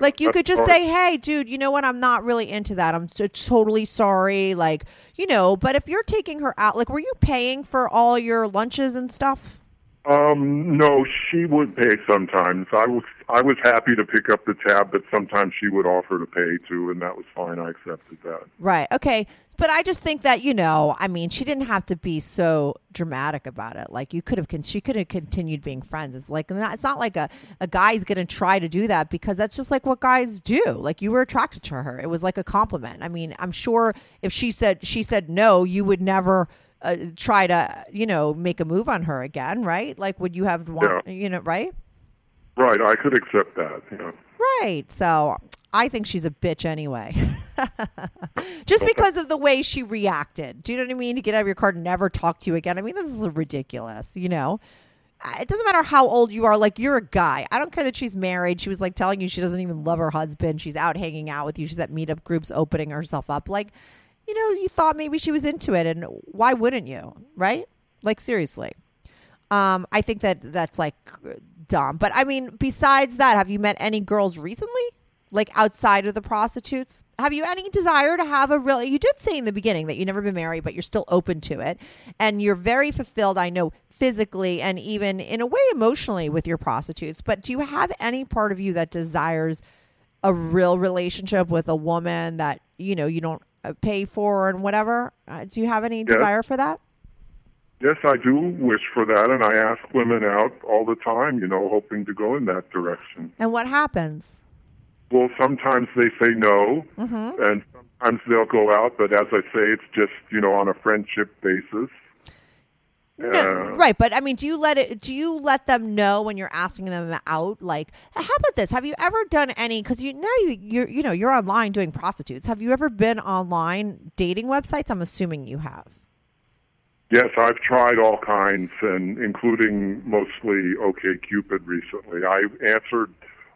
Like you could just say hey dude you know what? I'm not really into that. I'm t- totally sorry. Like you know but if you're taking her out like were you paying for all your lunches and stuff? Um, no, she would pay sometimes. I was I was happy to pick up the tab, but sometimes she would offer to pay too, and that was fine. I accepted that. Right. Okay. But I just think that you know, I mean, she didn't have to be so dramatic about it. Like you could have, con- she could have continued being friends. It's like not, it's not like a a guy's going to try to do that because that's just like what guys do. Like you were attracted to her. It was like a compliment. I mean, I'm sure if she said she said no, you would never. Uh, try to you know make a move on her again right like would you have want Yeah. you know right Right, I could accept that. Yeah. Right. So I think she's a bitch anyway. Just because of the way she reacted. Do you know what I mean? To get out of your car and never talk to you again. I mean, this is ridiculous, you know? Uh, It doesn't matter how old you are. Like, you're a guy. I don't care that she's married. She was like telling you she doesn't even love her husband. She's out hanging out with you. She's at meetup groups opening herself up. Like, you know, you thought maybe she was into it. And why wouldn't you? Right? Like, seriously. Um, I think that that's like dumb. But I mean, besides that, have you met any girls recently? Like outside of the prostitutes? Have you any desire to have a real you did say in the beginning that you've never been married, but you're still open to it. And you're very fulfilled, I know, physically and even in a way emotionally with your prostitutes. But do you have any part of you that desires a real relationship with a woman that, you know, you don't uh, pay for and whatever? Uh, do you have any desire for that? Yes, I do wish for that, and I ask women out all the time. You know, hoping to go in that direction. And what happens? Well, sometimes they say no, Mm-hmm. and sometimes they'll go out. But as I say, it's just you know on a friendship basis. No, Uh, right, but I mean, do you let it? Do you let them know when you're asking them out? Like, how about this? Have you ever done any? Because you now you you're you know you're online doing prostitutes. Have you ever been online dating websites? I'm assuming you have. Yes, I've tried all kinds, and including mostly OKCupid recently. I answered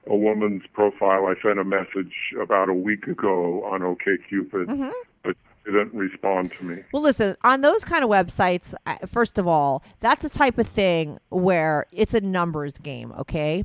a woman's profile. I sent a message about a week ago on OKCupid, Mm-hmm. but she didn't respond to me. Well, listen, on those kind of websites, first of all, that's a type of thing where it's a numbers game, okay?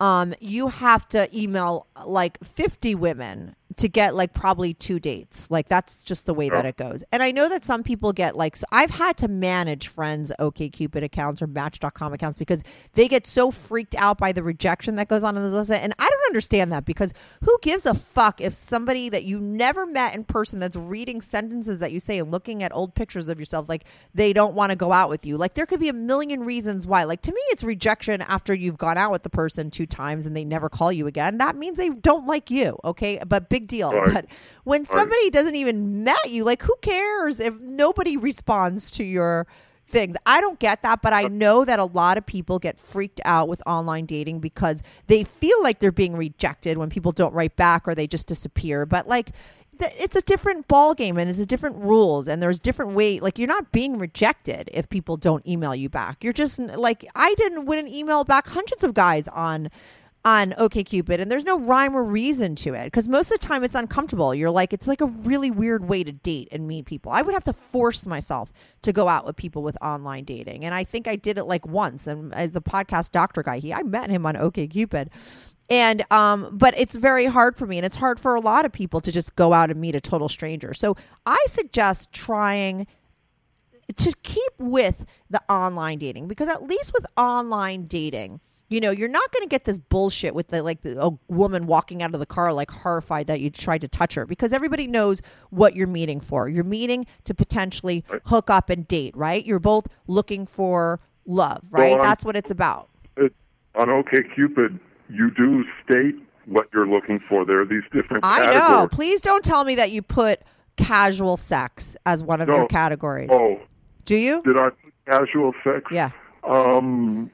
Um, you have to email like 50 women to get like probably two dates. Like that's just the way that it goes. And I know that some people get like so I've had to manage friends OKCupid accounts or match.com accounts because they get so freaked out by the rejection that goes on in this website. And I don't understand that because who gives a fuck if somebody that you never met in person that's reading sentences that you say and looking at old pictures of yourself like they don't want to go out with you. Like there could be a million reasons why. Like to me it's rejection after you've gone out with the person two times and they never call you again. That means they don't like you, okay? But big deal. Right. But when somebody doesn't even met you, like who cares if nobody responds to your things? I don't get that, but I know that a lot of people get freaked out with online dating because they feel like they're being rejected when people don't write back or they just disappear. But like th- it's a different ball game and it's a different rules and there's different way like you're not being rejected if people don't email you back you're just like i didn't wouldn't email back hundreds of guys on on OKCupid, and there's no rhyme or reason to it because most of the time it's uncomfortable. You're like, it's like a really weird way to date and meet people. I would have to force myself to go out with people with online dating, and I think I did it like once. And as the podcast doctor guy, he I met him on OKCupid, and um, but it's very hard for me, and it's hard for a lot of people to just go out and meet a total stranger. So I suggest trying to keep with the online dating because at least with online dating you know you're not going to get this bullshit with the like the, a woman walking out of the car like horrified that you tried to touch her because everybody knows what you're meeting for. You're meeting to potentially hook up and date right? You're both looking for love right? Well, that's what it's about. It, on OKCupid, you do state what you're looking for. There are these different i categories. know please don't tell me that you put casual sex as one of No. your categories. Oh, do you? Did I put casual sex? yeah. Um,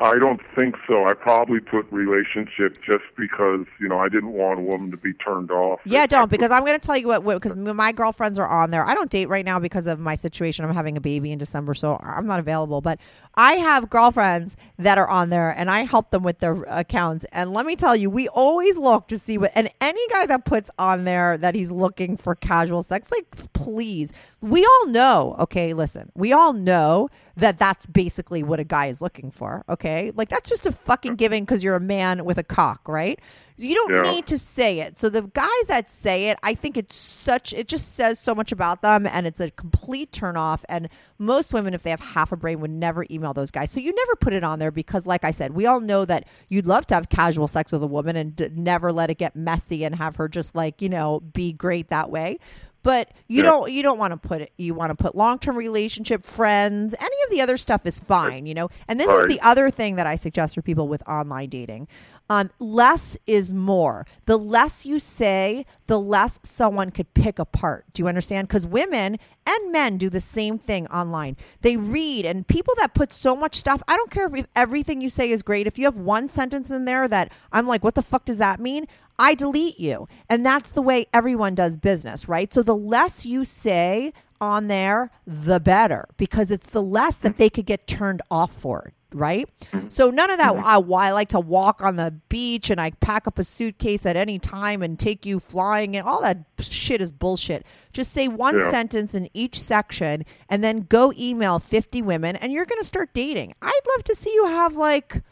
I don't think so. I probably put relationship just because you know I didn't want a woman to be turned off. Yeah, don't because I'm going to tell you what because my girlfriends are on there. I don't date right now because of my situation. I'm having a baby in December, so I'm not available. But I have girlfriends that are on there, and I help them with their accounts. And let me tell you, we always look to see what. And any guy that puts on there that he's looking for casual sex, like please, we all know. Okay, listen, we all know that that's basically what a guy is looking for. Okay, like that's just a fucking given because you're a man with a cock, right? You don't Yeah. need to say it. So the guys that say it, I think it's such it just says so much about them and it's a complete turnoff. And most women, if they have half a brain, would never email those guys. So you never put it on there because, like I said, we all know that you'd love to have casual sex with a woman and d- never let it get messy and have her just like you know be great that way. But you don't you don't want to put it. You want to put long term relationship, friends, any of the other stuff is fine, you know. And this is the other thing that I suggest for people with online dating. Um, less is more. The less you say, the less someone could pick apart. Do you understand? Because women and men do the same thing online. They read, and people that put so much stuff, I don't care if everything you say is great. If you have one sentence in there that I'm like, what the fuck does that mean? I delete you. And that's the way everyone does business, right? So the less you say on there, the better because it's the less that they could get turned off for. Right. Mm-hmm. So none of that. Mm-hmm. I, I like to walk on the beach and I pack up a suitcase at any time and take you flying and all that shit is bullshit. Just say one Yeah. sentence in each section and then go email 50 women and you're going to start dating. I'd love to see you have like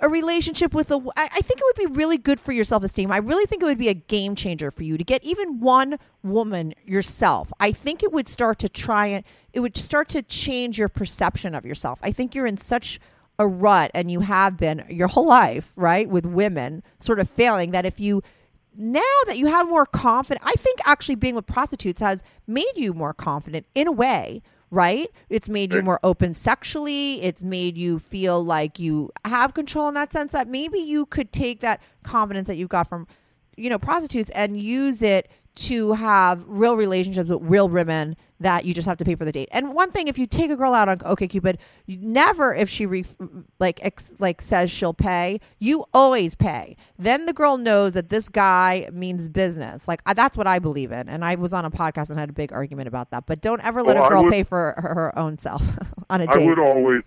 a relationship with a I I think it would be really good for your self-esteem. I really think it would be a game changer for you to get even one woman yourself. I think it would start to try and it would start to change your perception of yourself. I think you're in such a rut and you have been your whole life, right, with women sort of failing that if you now that you have more confident, I think actually being with prostitutes has made you more confident in a way, right? It's made you more open sexually. It's made you feel like you have control in that sense that maybe you could take that confidence that you got from, you know, prostitutes and use it to have real relationships with real women that you just have to pay for the date. And one thing, if you take a girl out on OkCupid, you never if she re, like ex, like says she'll pay, you always pay. Then the girl knows that this guy means business. Like I, that's what I believe in. And I was on a podcast and had a big argument about that. But don't ever oh, let Well, a girl would- pay for her, her own self on a date. I would always,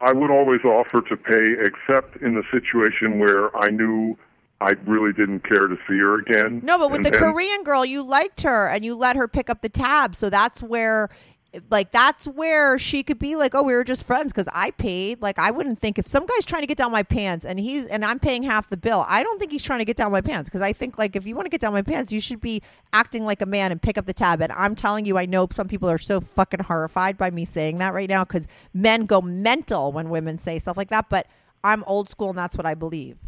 I would always offer to pay, except in the situation where I knew I really didn't care to see her again. No, but with And the then- Korean girl, you liked her and you let her pick up the tab. So that's where, like, that's where she could be like, oh, we were just friends because I paid. Like, I wouldn't think if some guy's trying to get down my pants and he's and I'm paying half the bill, I don't think he's trying to get down my pants because I think like if you want to get down my pants, you should be acting like a man and pick up the tab. And I'm telling you, I know some people are so fucking horrified by me saying that right now because men go mental when women say stuff like that. But I'm old school and that's what I believe.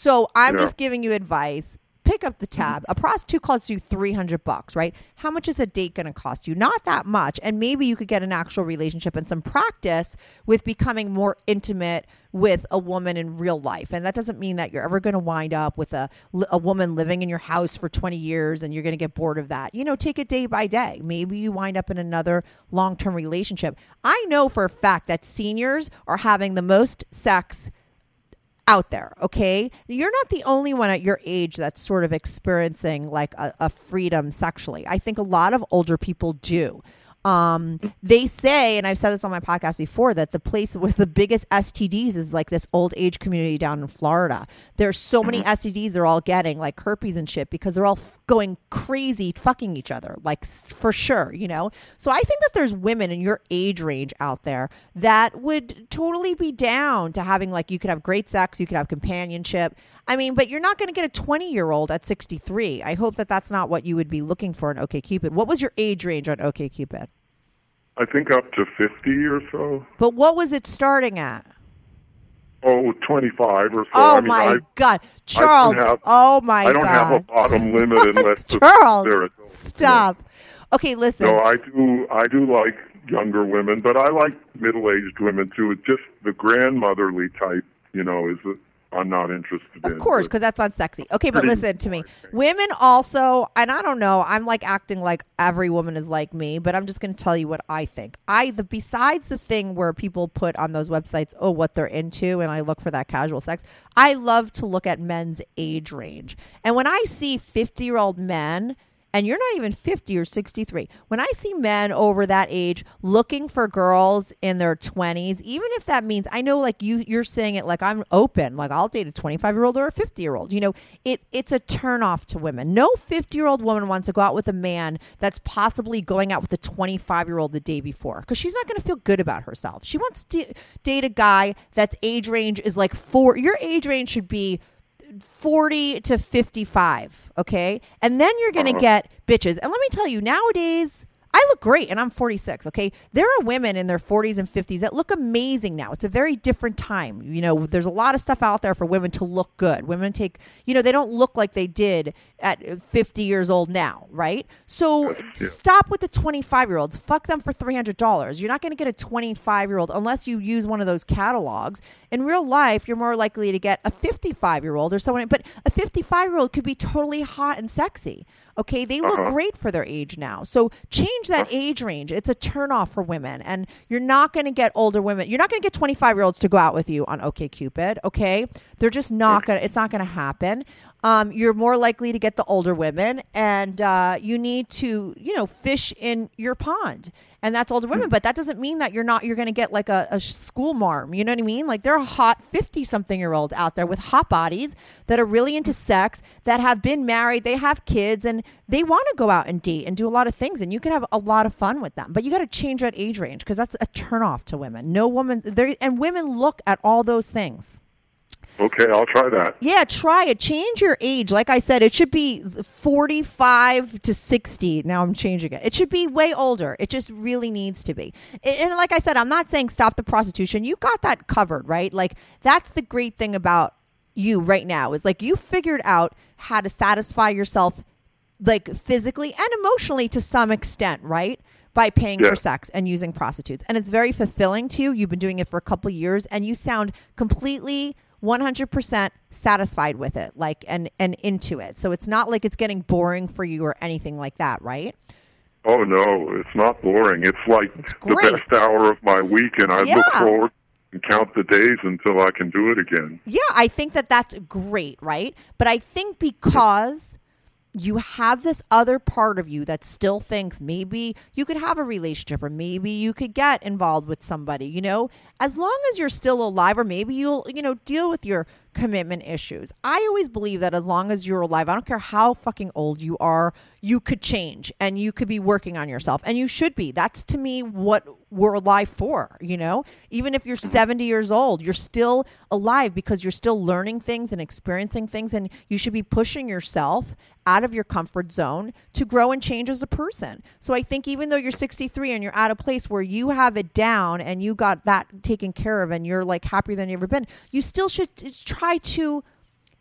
So I'm Yeah. just giving you advice. Pick up the mm-hmm. tab. A prostitute costs you 300 bucks, right? How much is a date going to cost you? Not that much. And maybe you could get an actual relationship and some practice with becoming more intimate with a woman in real life. And that doesn't mean that you're ever going to wind up with a, a woman living in your house for 20 years and you're going to get bored of that. You know, take it day by day. Maybe you wind up in another long term relationship. I know for a fact that seniors are having the most sex out there, okay? You're not the only one at your age that's sort of experiencing like a, a freedom sexually. I think a lot of older people do. Um, they say, and I've said this on my podcast before, that the place with the biggest STDs is like this old age community down in Florida. There's so many STDs they're all getting, like herpes and shit, because they're all f- going crazy fucking each other, like for sure, you know? So I think that there's women in your age range out there that would totally be down to having, like, you could have great sex, you could have companionship. I mean, but you're not going to get a 20 year old at 63. I hope that that's not what you would be looking for in OKCupid. What was your age range on OKCupid? I think up to 50 or so. But what was it starting at? Oh, 25 or so. Oh I mean, my I, God, Charles! have- oh my God. I don't God, have a bottom limit unless the- Charles, adults. stop. Okay, listen. No, I do. I do like younger women, but I like middle-aged women too. It's just the grandmotherly type, you know, is that I'm not interested in. Of course, because that's not sexy. Okay, but listen to me. Women also, and I don't know, I'm like acting like every woman is like me, but I'm just going to tell you what I think. I the besides the thing where people put on those websites, oh, what they're into, and I look for that casual sex. I love to look at men's age range, and when I see 50 year old men. And you're not even 50 or 63. When I see men over that age looking for girls in their 20s, even if that means I know like you you're saying it like I'm open, like I'll date a 25-year-old or a 50-year-old. You know, it it's a turnoff to women. No 50-year-old woman wants to go out with a man that's possibly going out with a 25-year-old the day before cuz she's not going to feel good about herself. She wants to date a guy that's age range is like 4 your age range should be 40 to 55, okay? And then you're going to uh-huh. get bitches. And let me tell you, nowadays, I look great and I'm 46, okay? There are women in their 40s and 50s that look amazing now. It's a very different time. You know, there's a lot of stuff out there for women to look good. Women take, you know, they don't look like they did at 50 years old now, right? So stop with the 25 year olds. Fuck them for $300. You're not going to get a 25 year old unless you use one of those catalogs. In real life, you're more likely to get a 55 year old or someone, but a 55 year old could be totally hot and sexy. Okay, they look Uh-huh. great for their age now. So change that age range. It's a turnoff for women, and you're not going to get older women. You're not going to get 25 year olds to go out with you on OKCupid. Okay, they're just not going. to It's not going to happen. Um, you're more likely to get the older women, and uh, you need to, you know, fish in your pond, and that's older women. But that doesn't mean that you're not. You're going to get like a, a school marm. You know what I mean? Like there are hot 50 something year old out there with hot bodies that are really into sex, that have been married, they have kids, and they want to go out and date and do a lot of things, and you can have a lot of fun with them. But you got to change that age range because that's a turnoff to women. No woman there, and women look at all those things. Okay, I'll try that. Yeah, try it. Change your age. Like I said, it should be 45 to 60. Now I'm changing it. It should be way older. It just really needs to be. And like I said, I'm not saying stop the prostitution. You got that covered, right? Like that's the great thing about you right now is like you figured out how to satisfy yourself like physically and emotionally to some extent, right? By paying Yeah. for sex and using prostitutes. And it's very fulfilling to you. You've been doing it for a couple years and you sound completely 100% satisfied with it, like and and into it. So it's not like it's getting boring for you or anything like that, right? Oh no, it's not boring. It's like It's the best hour of my week, and I look forward and count the days until I can do it again. Yeah, I think that that's great, right? But I think because you have this other part of you that still thinks maybe you could have a relationship or maybe you could get involved with somebody, you know, as long as you're still alive or maybe you'll, you know, deal with your commitment issues. I always believe that as long as you're alive, I don't care how fucking old you are, you could change and you could be working on yourself and you should be. That's to me what we're alive for, you know? Even if you're 70 years old, you're still alive because you're still learning things and experiencing things and you should be pushing yourself out of your comfort zone to grow and change as a person. So I think even though you're 63 and you're at a place where you have it down and you got that taken care of and you're like happier than you've ever been, you still should uh, try to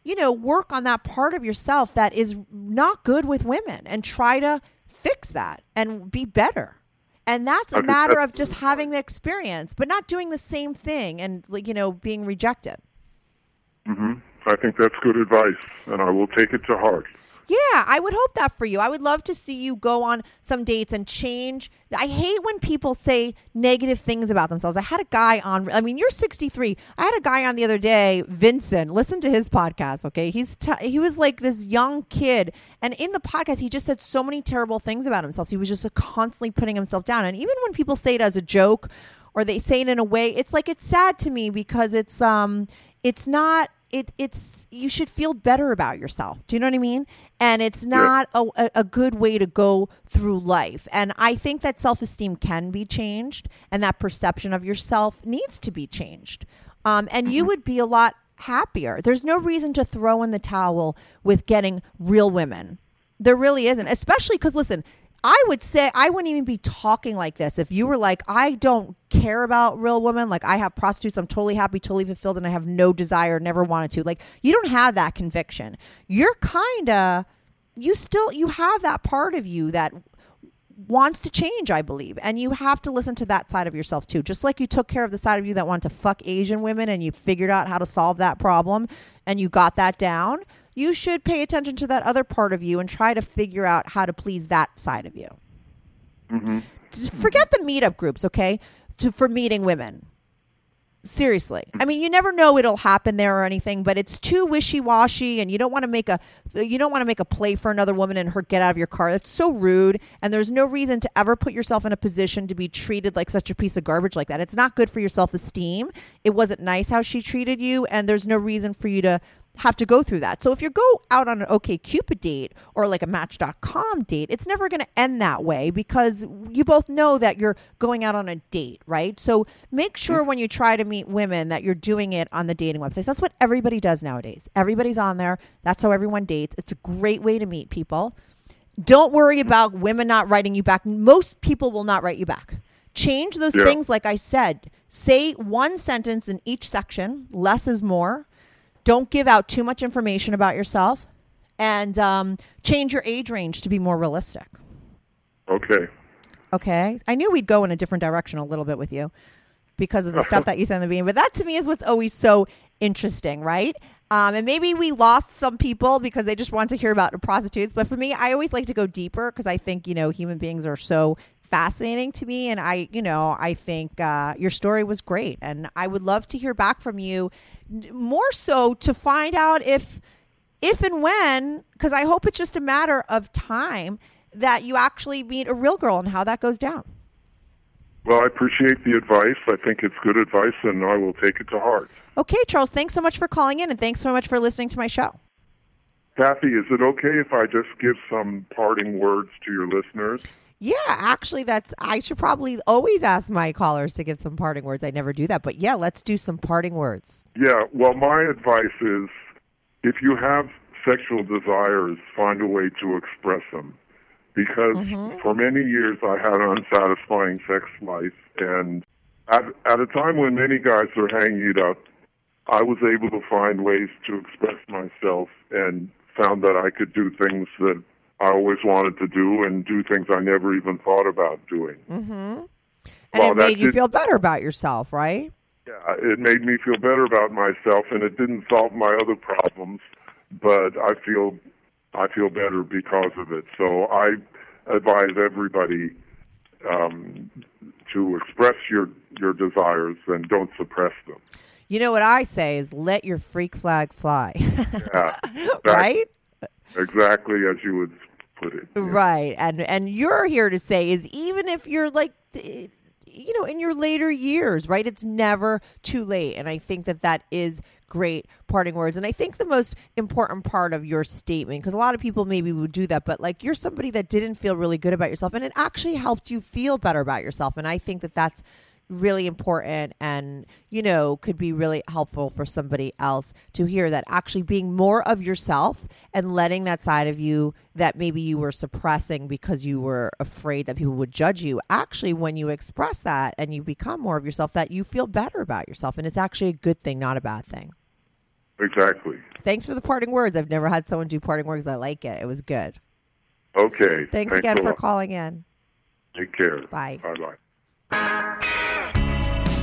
you know, work on that part of yourself that is not good with women and try to fix that and be better. And that's a matter of just having the experience, but not doing the same thing and, like, you know, being rejected. Mm-hmm. I think that's good advice, and I will take it to heart. Yeah, I would hope that for you. I would love to see you go on some dates and change. I hate when people say negative things about themselves. I had a guy on, I mean, you're 63. I had a guy on the other day, Vincent. Listen to his podcast, okay? He's t- he was like this young kid, and in the podcast, he just said so many terrible things about himself. He was just constantly putting himself down. And even when people say it as a joke or they say it in a way, it's like it's sad to me because it's um it's not it it's you should feel better about yourself. Do you know what I mean? And it's not a, a, a good way to go through life. And I think that self esteem can be changed, and that perception of yourself needs to be changed. Um, and you would be a lot happier. There's no reason to throw in the towel with getting real women. There really isn't, especially because listen, I would say I wouldn't even be talking like this if you were like, I don't care about real women. Like I have prostitutes, I'm totally happy, totally fulfilled, and I have no desire, never wanted to. Like you don't have that conviction. You're kinda you still you have that part of you that wants to change, I believe. And you have to listen to that side of yourself too. Just like you took care of the side of you that wanted to fuck Asian women and you figured out how to solve that problem and you got that down, you should pay attention to that other part of you and try to figure out how to please that side of you. Mm-hmm. Just forget the meetup groups, okay? To for meeting women. Seriously. I mean, you never know it'll happen there or anything, but it's too wishy-washy and you don't want to make a you don't want to make a play for another woman and her get out of your car. That's so rude and there's no reason to ever put yourself in a position to be treated like such a piece of garbage like that. It's not good for your self-esteem. It wasn't nice how she treated you and there's no reason for you to have to go through that. So if you go out on an OK Cupid date or like a Match.com date, it's never going to end that way because you both know that you're going out on a date, right? So make mm-hmm. sure when you try to meet women that you're doing it on the dating websites. That's what everybody does nowadays. Everybody's on there. That's how everyone dates. It's a great way to meet people. Don't worry about women not writing you back. Most people will not write you back. Change those Yeah. things, like I said. Say one sentence in each section. Less is more. Don't give out too much information about yourself. And um, change your age range to be more realistic. Okay. Okay. I knew we'd go in a different direction a little bit with you because of the stuff that you said in the beginning. But that to me is what's always so interesting, right? Um, and maybe we lost some people because they just want to hear about prostitutes. But for me, I always like to go deeper because I think, you know, human beings are so fascinating to me. And I, you know, I think uh, your story was great. And I would love to hear back from you more so to find out if, if and when, because I hope it's just a matter of time that you actually meet a real girl and how that goes down. Well, I appreciate the advice. I think it's good advice, and I will take it to heart. Okay, Charles, thanks so much for calling in and thanks so much for listening to my show. Kathy, is it okay if I just give some parting words to your listeners? Yeah, actually, that's I should probably always ask my callers to give some parting words. I never do that, but yeah, let's do some parting words. Yeah, well, my advice is if you have sexual desires, find a way to express them. Because mm-hmm. for many years I had an unsatisfying sex life, and at, at a time when many guys were hanging it up, I was able to find ways to express myself and found that I could do things that I always wanted to do and do things I never even thought about doing. Mm-hmm. And Well, it made you did- feel better about yourself, right? Yeah, it made me feel better about myself, and it didn't solve my other problems, but I feel I feel better because of it. So I advise everybody um, to express your your desires and don't suppress them. You know what I say is let your freak flag fly. Yeah, right? Exactly as you would put it. Yeah. Right. And and you're here to say is even if you're like you know in your later years, right? It's never too late. And I think that that is great parting words. And I think the most important part of your statement because a lot of people maybe would do that, but like you're somebody that didn't feel really good about yourself and it actually helped you feel better about yourself. And I think that that's really important and you know could be really helpful for somebody else to hear that actually being more of yourself and letting that side of you that maybe you were suppressing because you were afraid that people would judge you actually when you express that and you become more of yourself that you feel better about yourself and it's actually a good thing not a bad thing Exactly. thanks for the parting words i've never had someone do parting words i like it it was good Okay. thanks, again for lot. calling in Take care. Bye. Bye bye.